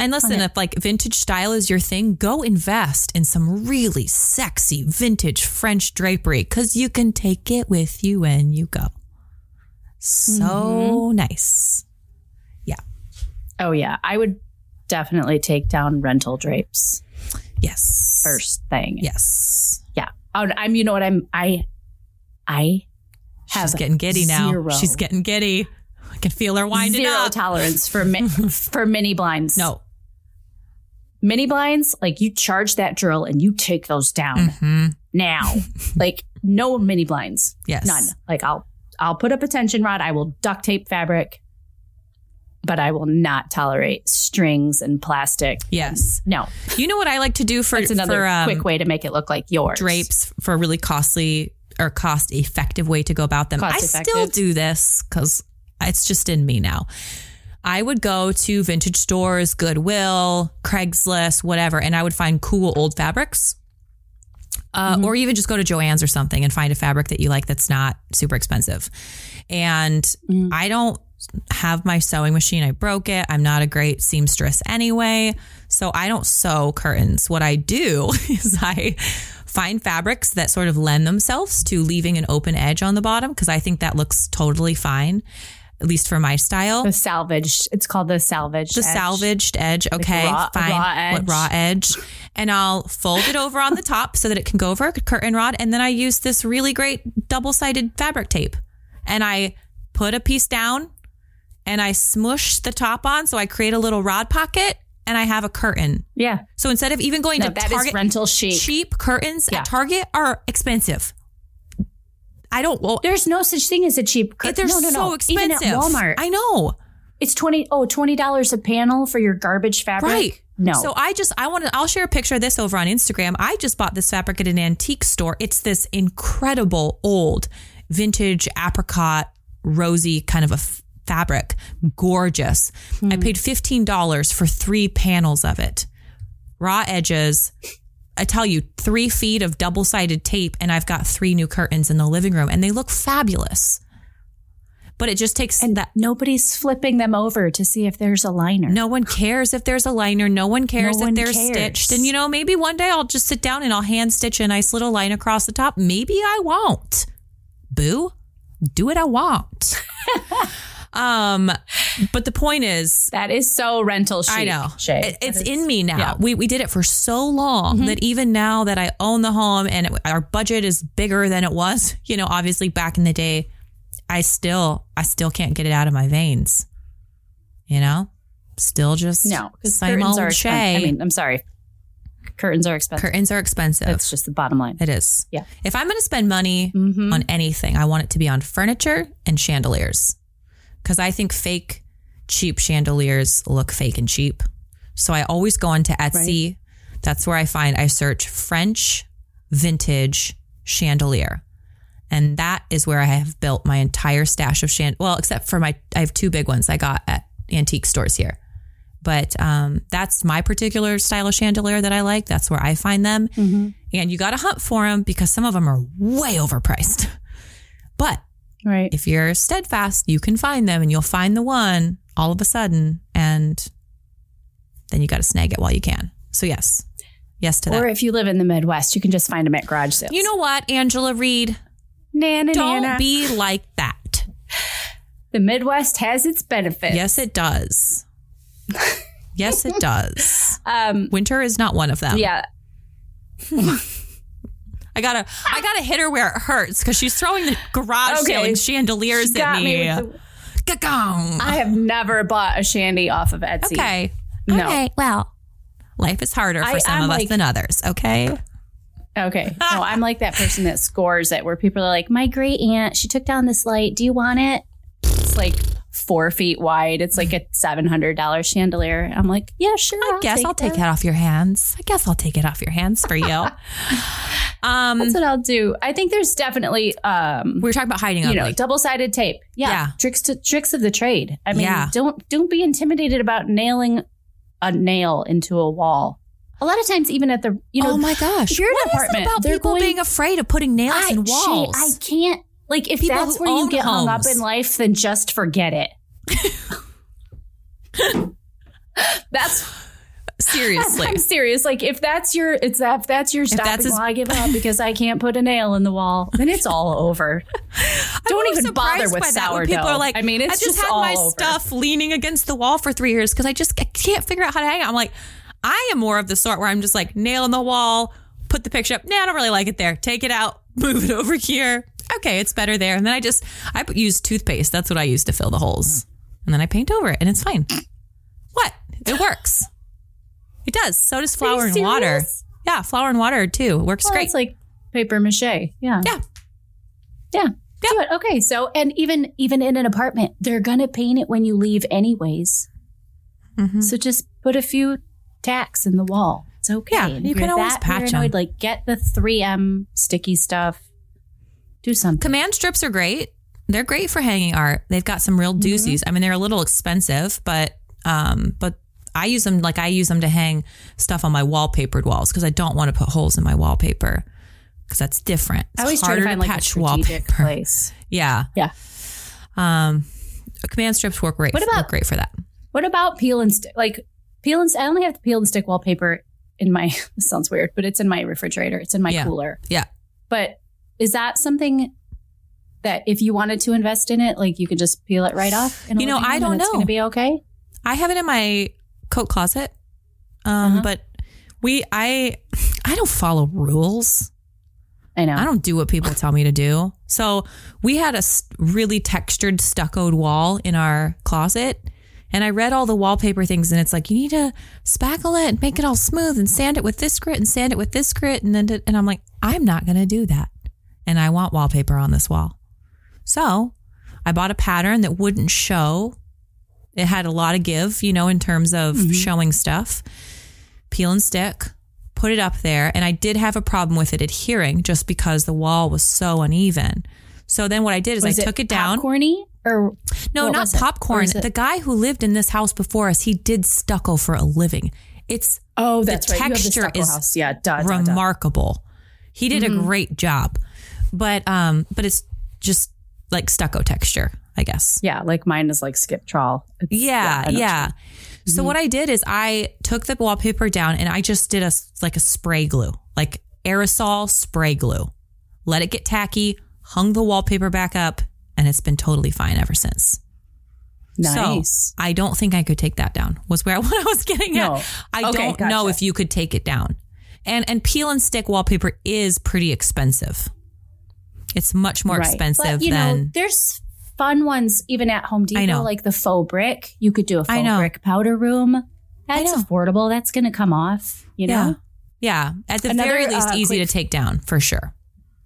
And listen, Okay. if like vintage style is your thing, go invest in some really sexy vintage French drapery because you can take it with you when you go. So Mm-hmm. nice. Yeah. Oh yeah, I would definitely take down rental drapes Yes. first thing. Yes. Yeah. Oh, I'm. You know what? I'm. I. I have She's getting giddy now. She's getting giddy. I can feel her winding zero up. tolerance for mi- (laughs) for mini blinds. no. Mini blinds. Like you charge that drill and you take those down Mm-hmm. now. (laughs) like no mini blinds. Yes. None. Like I'll I'll put up a tension rod. I will duct tape fabric, but I will not tolerate strings and plastic. Yes. No, You know what I like to do for, that's another for um, quick way to make it look like yours. drapes for a really costly or cost effective way to go about them. I Cost still do this because it's just in me now. I would go to vintage stores, Goodwill, Craigslist, whatever, and I would find cool old fabrics. Uh, Mm-hmm. Or even just go to Joann's or something and find a fabric that you like that's not super expensive. And Mm-hmm. I don't have my sewing machine. I broke it. I'm not a great seamstress anyway. So I don't sew curtains. What I do (laughs) is I find fabrics that sort of lend themselves to leaving an open edge on the bottom because I think that looks totally fine, at least for my style. The salvaged. It's called the salvaged. The edge. salvaged edge, okay, raw- fine. raw edge. What raw edge? And I'll fold it over on the (laughs) top so that it can go over a curtain rod. And then I use this really great double sided fabric tape, and I put a piece down, and I smush the top on. So I create a little rod pocket and I have a curtain. Yeah. So instead of even going No, to that Target, rental chic. cheap curtains Yeah. at Target are expensive. I don't, well, There's no such thing as a cheap curtain. they're no, no, so no. expensive. Even at Walmart, I know. it's twenty oh twenty dollars a panel for your garbage fabric. Right. No. So I just I want to I'll share a picture of this over on Instagram. I just bought this fabric at an antique store. It's this incredible old vintage apricot rosy kind of a f- fabric. Gorgeous. I Hmm. paid $15 for 3 panels of it. Raw edges. I tell you, 3 feet of double-sided tape and I've got 3 new curtains in the living room and they look fabulous. But it just takes and that nobody's flipping them over to see if there's a liner. no one cares if there's a liner. No one cares No if one they're cares. stitched. And you know, maybe one day I'll just sit down and I'll hand stitch a nice little line across the top. Maybe I won't. Boo. Do what I want. (laughs) um, but the point is, That is so rental chic. I know. It- it's is- in me now. yeah. Mm-hmm. We we did it for so long that even now that I own the home and it, our budget is bigger than it was, (laughs) you know, obviously back in the day, I still I still can't get it out of my veins. You know, still just No, because same curtains old are. I mean, I'm sorry. Curtains are expensive. Curtains are expensive. That's just the bottom line. it is. Yeah. If I'm going to spend money Mhm. on anything, I want it to be on furniture and chandeliers. Because I think fake, cheap chandeliers look fake and cheap. So I always go onto Etsy. That's where I find, I search French vintage chandelier. And that is where I have built my entire stash of chandeliers. Well, except for my, I have two big ones I got at antique stores here. But um, that's my particular style of chandelier that I like. That's where I find them. And you got to hunt for them because some of them are way overpriced. (laughs) But Right. if you're steadfast, you can find them and you'll find the one all of a sudden. And then you got to snag it while you can. So, yes. Yes to that. Or if you live in the Midwest, you can just find them at garage sales. you know what, Angela Reed? Nana, Don't Nana. be like that. the Midwest has its benefits. Yes, it does. (laughs) Yes, it does. Um. Winter is not one of them. Yeah. (laughs) I gotta, I gotta hit her where it hurts because she's throwing the garage Okay. sale chandeliers Got at me me. the-. I have never bought a shandy off of Etsy. Okay. No. Okay. Well, life is harder for I- some I'm of us than others. Okay. Okay. (laughs) No, I'm like that person that scores it where people are like, my great aunt, she took down this light. Do you want it? It's like four feet wide. It's like a (laughs) $700 chandelier. I'm like, yeah, sure. I guess I'll take that. it off your hands. I guess I'll take it off your hands for you. (laughs) um, That's what I'll do. I think there's definitely, um, we were talking about hiding you know, double-sided tape. Yeah, Yeah. tricks to tricks of the trade. I mean, Yeah. don't don't be intimidated about nailing a nail into a wall. A lot of times, even at the you know, oh my gosh! if you're an apartment, about people going- being afraid of putting nails I, in walls? I can't. Like, if People that's where you get hung up in life, then just forget it. (laughs) that's Seriously, (laughs) I'm serious. Like, if that's your, it's that if that's your stopping that's his- I give up because I can't put a nail in the wall. Then it's all over. (laughs) Don't even bother with sourdough. People are like, I mean, it's I just, just, had my over. stuff leaning against the wall for three years because I just I can't figure out how to hang it. I'm like, I am more of the sort where I'm just like nail in the wall, put the picture up. Nah, I don't really like it there. Take it out, move it over here. Okay, it's better there. And then I just I use toothpaste. That's what I use to fill the holes, and then I paint over it, and it's fine. What? It (laughs) works. It does. So does flour and water. Yeah, flour and water too. Works Well, great. it's like paper mache. Yeah. yeah. Yeah. Do it. Okay. So, and even even in an apartment, they're gonna paint it when you leave, anyways. Mhm. So just put a few tacks in the wall. It's okay. Yeah, you can always patch paranoid, Like get the 3M sticky stuff. Do something. Command strips are great. They're great for hanging art. They've got some real doozies. I mean, they're a little expensive, but um, but I use them like I use them to hang stuff on my wallpapered walls because I don't want to put holes in my wallpaper because that's different. It's I always try harder to find like a strategic wallpaper. (laughs) place. Yeah, Yeah. um, command strips work great. What about- great for that? What about peel and stick? Like peel and I only have the peel and stick wallpaper in my. (laughs) This sounds weird, but it's in my refrigerator. It's in my Yeah. cooler. Yeah. But is that something that if you wanted to invest in it, like you could just peel it right off? You know, I don't and It's know. going to be okay. I have it in my coat closet, um, Uh-huh. but we I I don't follow rules. I know. I don't do what people tell me to do. So we had a really textured stuccoed wall in our closet. And I read all the wallpaper things, and it's like you need to spackle it and make it all smooth, and sand it with this grit, and sand it with this grit, and then and I'm like, I'm not gonna do that, and I want wallpaper on this wall. So I bought a pattern that wouldn't show. It had a lot of give, you know, in terms of showing stuff. Peel and stick, put it up there, and I did have a problem with it adhering just because the wall was so uneven. So then what I did is Was I took it down. Popcorny or No, not it? Popcorn. it- The guy who lived in this house before us, he did stucco for a living. It's oh, the that's right. You have the texture is house. Yeah, duh, duh, duh. remarkable. He did Mm-hmm. a great job, but um, but it's just like stucco texture, I guess. Yeah, like mine is like skip trowel. It's- Yeah, yeah. So Mm-hmm. what I did is I took the wallpaper down and I just did a like a spray glue, like aerosol spray glue. Let it get tacky, hung the wallpaper back up, and it's been totally fine ever since. Nice. So I don't think I could take that down. Was where (laughs) what I was getting No. at. I Okay, don't know if you could take it down. And and peel and stick wallpaper is pretty expensive. It's much more Right. expensive But, you than know, there's fun ones even at Home Depot, I know. like the faux brick. You could do a faux brick powder room. That's affordable. That's going to come off. You know, yeah. Yeah. At the Another, very least, uh, easy quick- to take down for sure.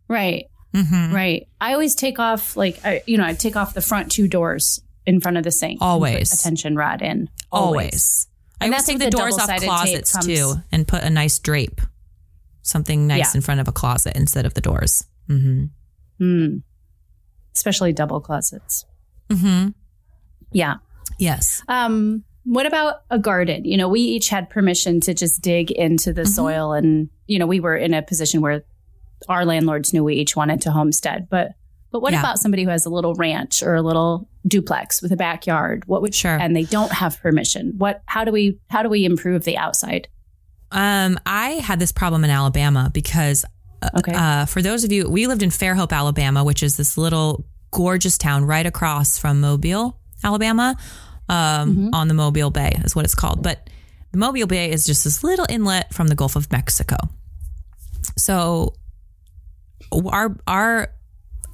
right, Mm-hmm. right. I always take off like I, you know I take off the front two doors in front of the sink. and put Always. a tension rod in. Always. I And always take the the doors off double-sided closets comes- too and put a nice drape, something nice Yeah. in front of a closet instead of the doors. Mm-hmm. Mm. Especially double closets. Mm-hmm. Yeah. Yes. Um, what about a garden? You know, we each had permission to just dig into the soil, and you know, we were in a position where our landlords knew we each wanted to homestead. But but what Yeah. about somebody who has a little ranch or a little duplex with a backyard? What would Sure. and they don't have permission? What? How do we how do we improve the outside? Um, I had this problem in Alabama because Okay. uh, for those of you, we lived in Fairhope, Alabama, which is this little gorgeous town right across from Mobile, Alabama, um, on the Mobile Bay is what it's called. But the Mobile Bay is just this little inlet from the Gulf of Mexico. So our our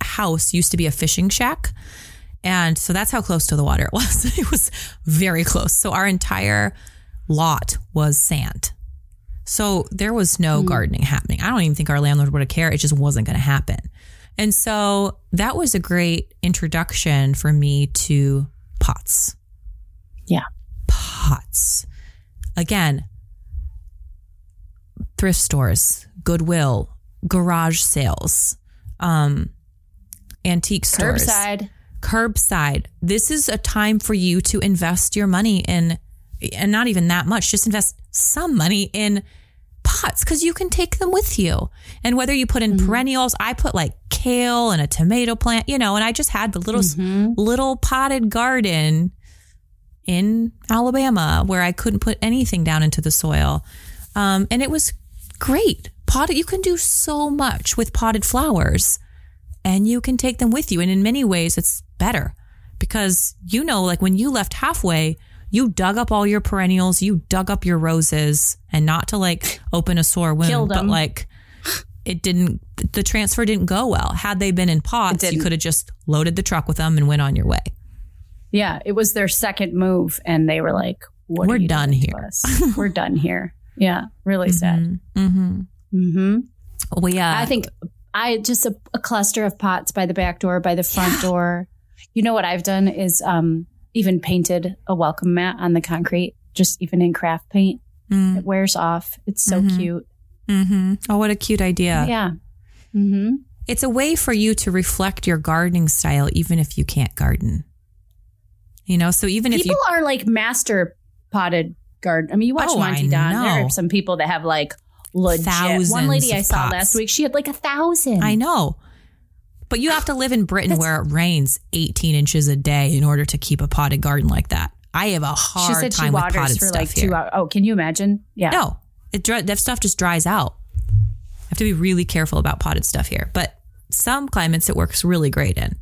house used to be a fishing shack. And so that's how close to the water it was. (laughs) it was very close. So our entire lot was sand. So there was no gardening happening. I don't even think our landlord would have cared. It just wasn't going to happen. And so that was a great introduction for me to pots. Yeah. Pots. Again, thrift stores, Goodwill, garage sales, um, antique stores Curbside. curbside. This is a time for you to invest your money in, and not even that much, just invest some money in pots because you can take them with you. And whether you put in perennials, I put like kale and a tomato plant, you know, and I just had the little, little potted garden in Alabama where I couldn't put anything down into the soil. Um, and it was great. Potted, you can do so much with potted flowers and you can take them with you. And in many ways, it's better because you know, like when you left halfway, you dug up all your perennials, you dug up your roses, and not to like open a sore wound, but like it didn't, the transfer didn't go well. Had they been in pots, you could have just loaded the truck with them and went on your way. Yeah, it was their second move, and they were like, what We're are you done here. us? We're done here." Yeah, really sad. Mm-hmm. Mm-hmm. We, uh, I think I just a, a cluster of pots by the back door, by the front door. You know what I've done is um, even painted a welcome mat on the concrete, just even in craft paint. Mm. It wears off. It's so Mhm. cute. hmm Oh, what a cute idea. Yeah. Mm-hmm. It's a way for you to reflect your gardening style, even if you can't garden. You know, so even if People are like master potted garden. I mean, you watch Oh, Monty Don. There are some people that have like legit. Thousands One lady I saw pots. last week, she had like a thousand. I know, but you have to live in Britain where it rains 18 inches a day in order to keep a potted garden like that. I have a hard She said she time with potted for stuff like here. two hours. Oh, can you imagine? Yeah. No, it dry, that stuff just dries out. I have to be really careful about potted stuff here, but some climates it works really great in.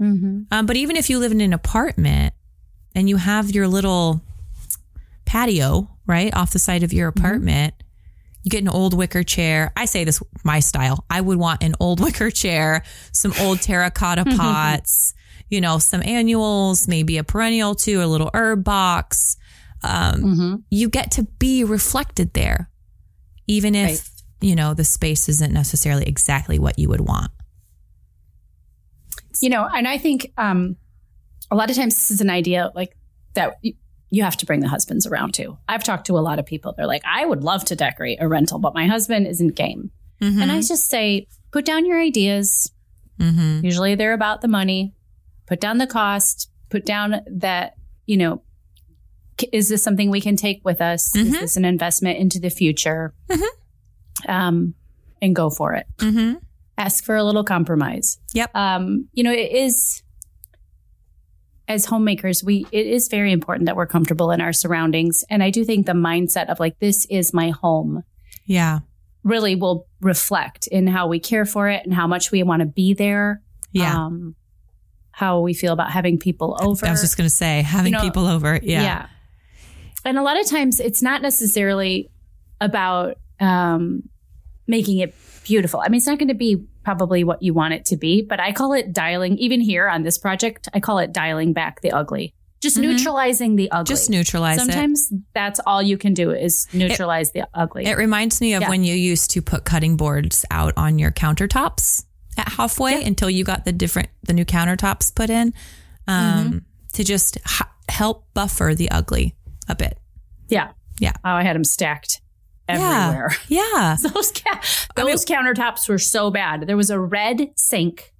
Mm-hmm. Um, but even if you live in an apartment and you have your little patio right off the side of your Mm-hmm. You get an old wicker chair. I say this my style. I would want an old (laughs) wicker chair, some old terracotta pots, you know, some annuals, maybe a perennial too, a little herb box. Um, Mm-hmm. You get to be reflected there, even if, Right. you know, the space isn't necessarily exactly what you would want. You know, and I think um, a lot of times this is an idea like that you, have to bring the husbands around too. I've talked to a lot of people. They're like, I would love to decorate a rental, but my husband isn't game. Mm-hmm. And I just say, put down your ideas. mm-hmm. Usually they're about the money. Put down the cost. Put down that, you know, is this something we can take with us? Is Mhm. this an investment into the future? Mhm. Um, and go for it. Mm-hmm. Ask for a little compromise. Yep. Um, you know, it is as homemakers, we it is very important that we're comfortable in our surroundings. And I do think the mindset of like, this is my home Yeah. really will reflect in how we care for it and how much we want to be there. Yeah. Um, how we feel about having people over. I was just going to say, having You know, people over. Yeah. And a lot of times it's not necessarily about um, making it beautiful. I mean, it's not going to be probably what you want it to be, but I call it dialing, even here on this project, I call it dialing back the ugly, just Mhm. neutralizing the ugly. Just neutralize it. Sometimes that's all you can do is neutralize the ugly. It reminds me of Yeah. when you used to put cutting boards out on your countertops at halfway until you got the different the new countertops put in um, Mm-hmm. to just h- help buffer the ugly a bit. yeah. Yeah. Oh, I had them stacked everywhere. Yeah. (laughs) Yeah. Those ca- those countertops were so bad. There was a red sink,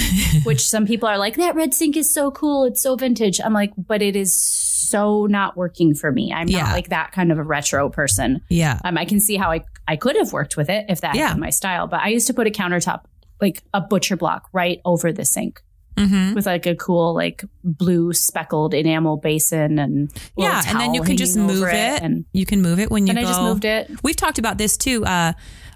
(laughs) which some people are like, that red sink is so cool. It's so vintage. I'm like, but it is so not working for me. I'm Yeah. not like that kind of a retro person. Yeah. Um, I can see how I I could have worked with it if that Yeah. had been my style. But I used to put a countertop like a butcher block right over the sink hmm with like a cool like blue speckled enamel basin and Yeah. And then you can just move over it. and you can move it when you and. I just moved it. We've talked about this too. Uh,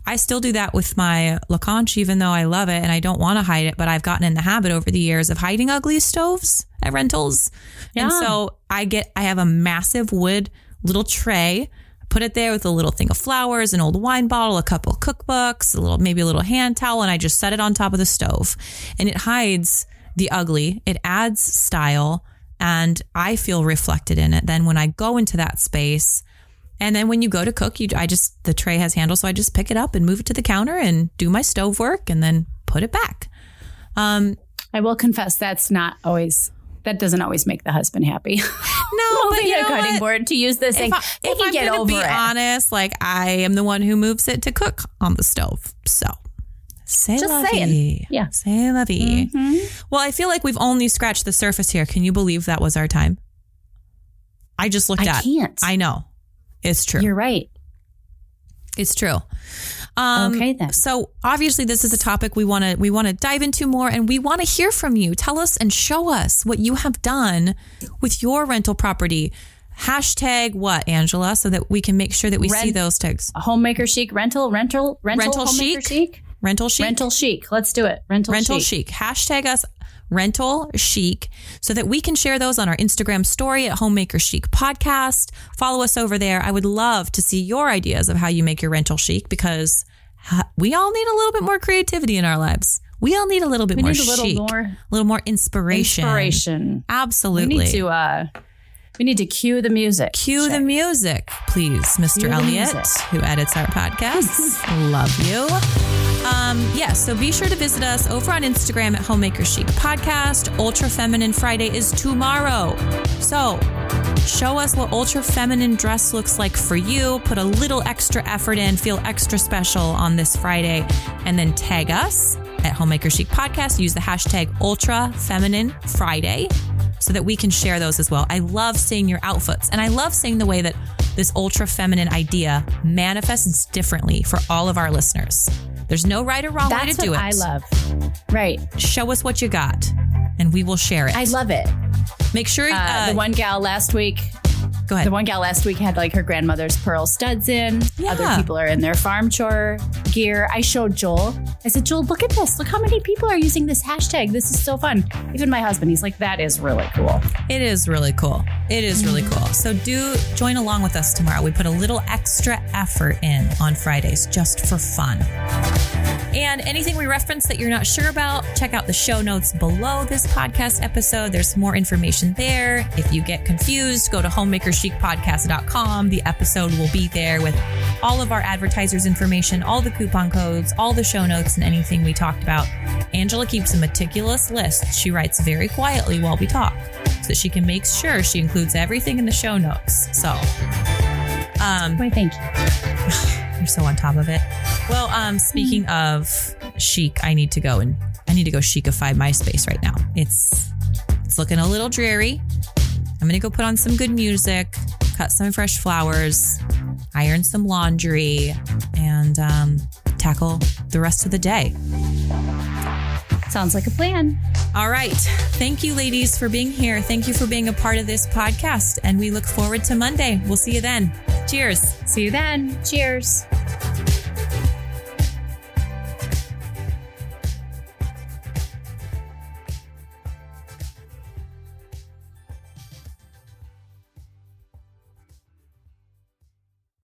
I still do that with my Lacanche, even though I love it and I don't want to hide it, but I've gotten in the habit over the years of hiding ugly stoves at rentals. And Yeah. so I get, I have a massive wood little tray, put it there with a little thing of flowers, an old wine bottle, a couple cookbooks, a little, maybe a little hand towel, and I just set it on top of the stove and it hides the ugly. It adds style and I feel reflected in it. Then when I go into that space, and then when you go to cook, you I just the tray has handles, so I just pick it up and move it to the counter and do my stove work and then put it back. Um, I will confess that's not always that doesn't always make the husband happy. (laughs) no, but you a cutting what? board to use this thing. If, I, they if can I'm get gonna over be it. honest, like I am the one who moves it to cook on the stove, so. Say Just la saying. Yeah. Say la vie. Mhm. Well, I feel like we've only scratched the surface here. Can you believe that was our time? I just looked I at. can't. I know. It's true. You're right. It's true. Um, Okay, then. So obviously, this is a topic we want to we want to dive into more, and we want to hear from you. Tell us and show us what you have done with your rental property. Hashtag what, Angela, so that we can make sure that we see Rent- those tags. Homemaker chic rental rental rental, Rental homemaker chic? chic Rental chic. rental chic. Let's do it. Rental, rental chic. chic. Hashtag us rental chic so that we can share those on our Instagram story at Homemaker Chic Podcast. Follow us over there. I would love to see your ideas of how you make your rental chic because we all need a little bit more creativity in our lives. We all need a little bit We more need a little chic, more a little more inspiration. inspiration. We Absolutely. need to uh we need to cue the music. Cue the music, please, Mr. Cue the Elliott, who edits our podcasts. (laughs) Love you. Um, yes, so be sure to visit us over on Instagram at Homemaker Chic Podcast. Ultra Feminine Friday is tomorrow. So show us what ultra feminine dress looks like for you. Put a little extra effort in, feel extra special on this Friday, and then tag us at Homemaker Chic Podcast. Use the hashtag Ultra Feminine Friday so that we can share those as well. I love seeing your outfits and I love seeing the way that this ultra feminine idea manifests differently for all of our listeners. There's no right or wrong way That's to do what it. I love. Right. Show us what you got and we will share it. I love it. Make sure Uh, uh, the one gal last week Go ahead. The one gal last week had like her grandmother's pearl studs in. Yeah. Other people are in their farm chore gear. I showed Joel. I said, Joel, look at this. Look how many people are using this hashtag. This is so fun. Even my husband, he's like, that is really cool. It is really cool. It is really mm. cool. So do join along with us tomorrow. We put a little extra effort in on Fridays just for fun. And anything we reference that you're not sure about, check out the show notes below this podcast episode. There's more information there. If you get confused, go to homemakerchicpodcast.com. The episode will be there with all of our advertisers' information, all the coupon codes, all the show notes, and anything we talked about. Angela keeps a meticulous list. She writes very quietly while we talk so that she can make sure she includes everything in the show notes. So, um, thank you. (laughs) you're so on top of it. Well, um, speaking of chic, I need to go and I need to go chicify my space right now. It's it's looking a little dreary. I'm gonna go put on some good music, cut some fresh flowers, iron some laundry, and um, tackle the rest of the day. Sounds like a plan. All right. Thank you, ladies, for being here. Thank you for being a part of this podcast. And we look forward to Monday. We'll see you then. Cheers. See you then. Cheers.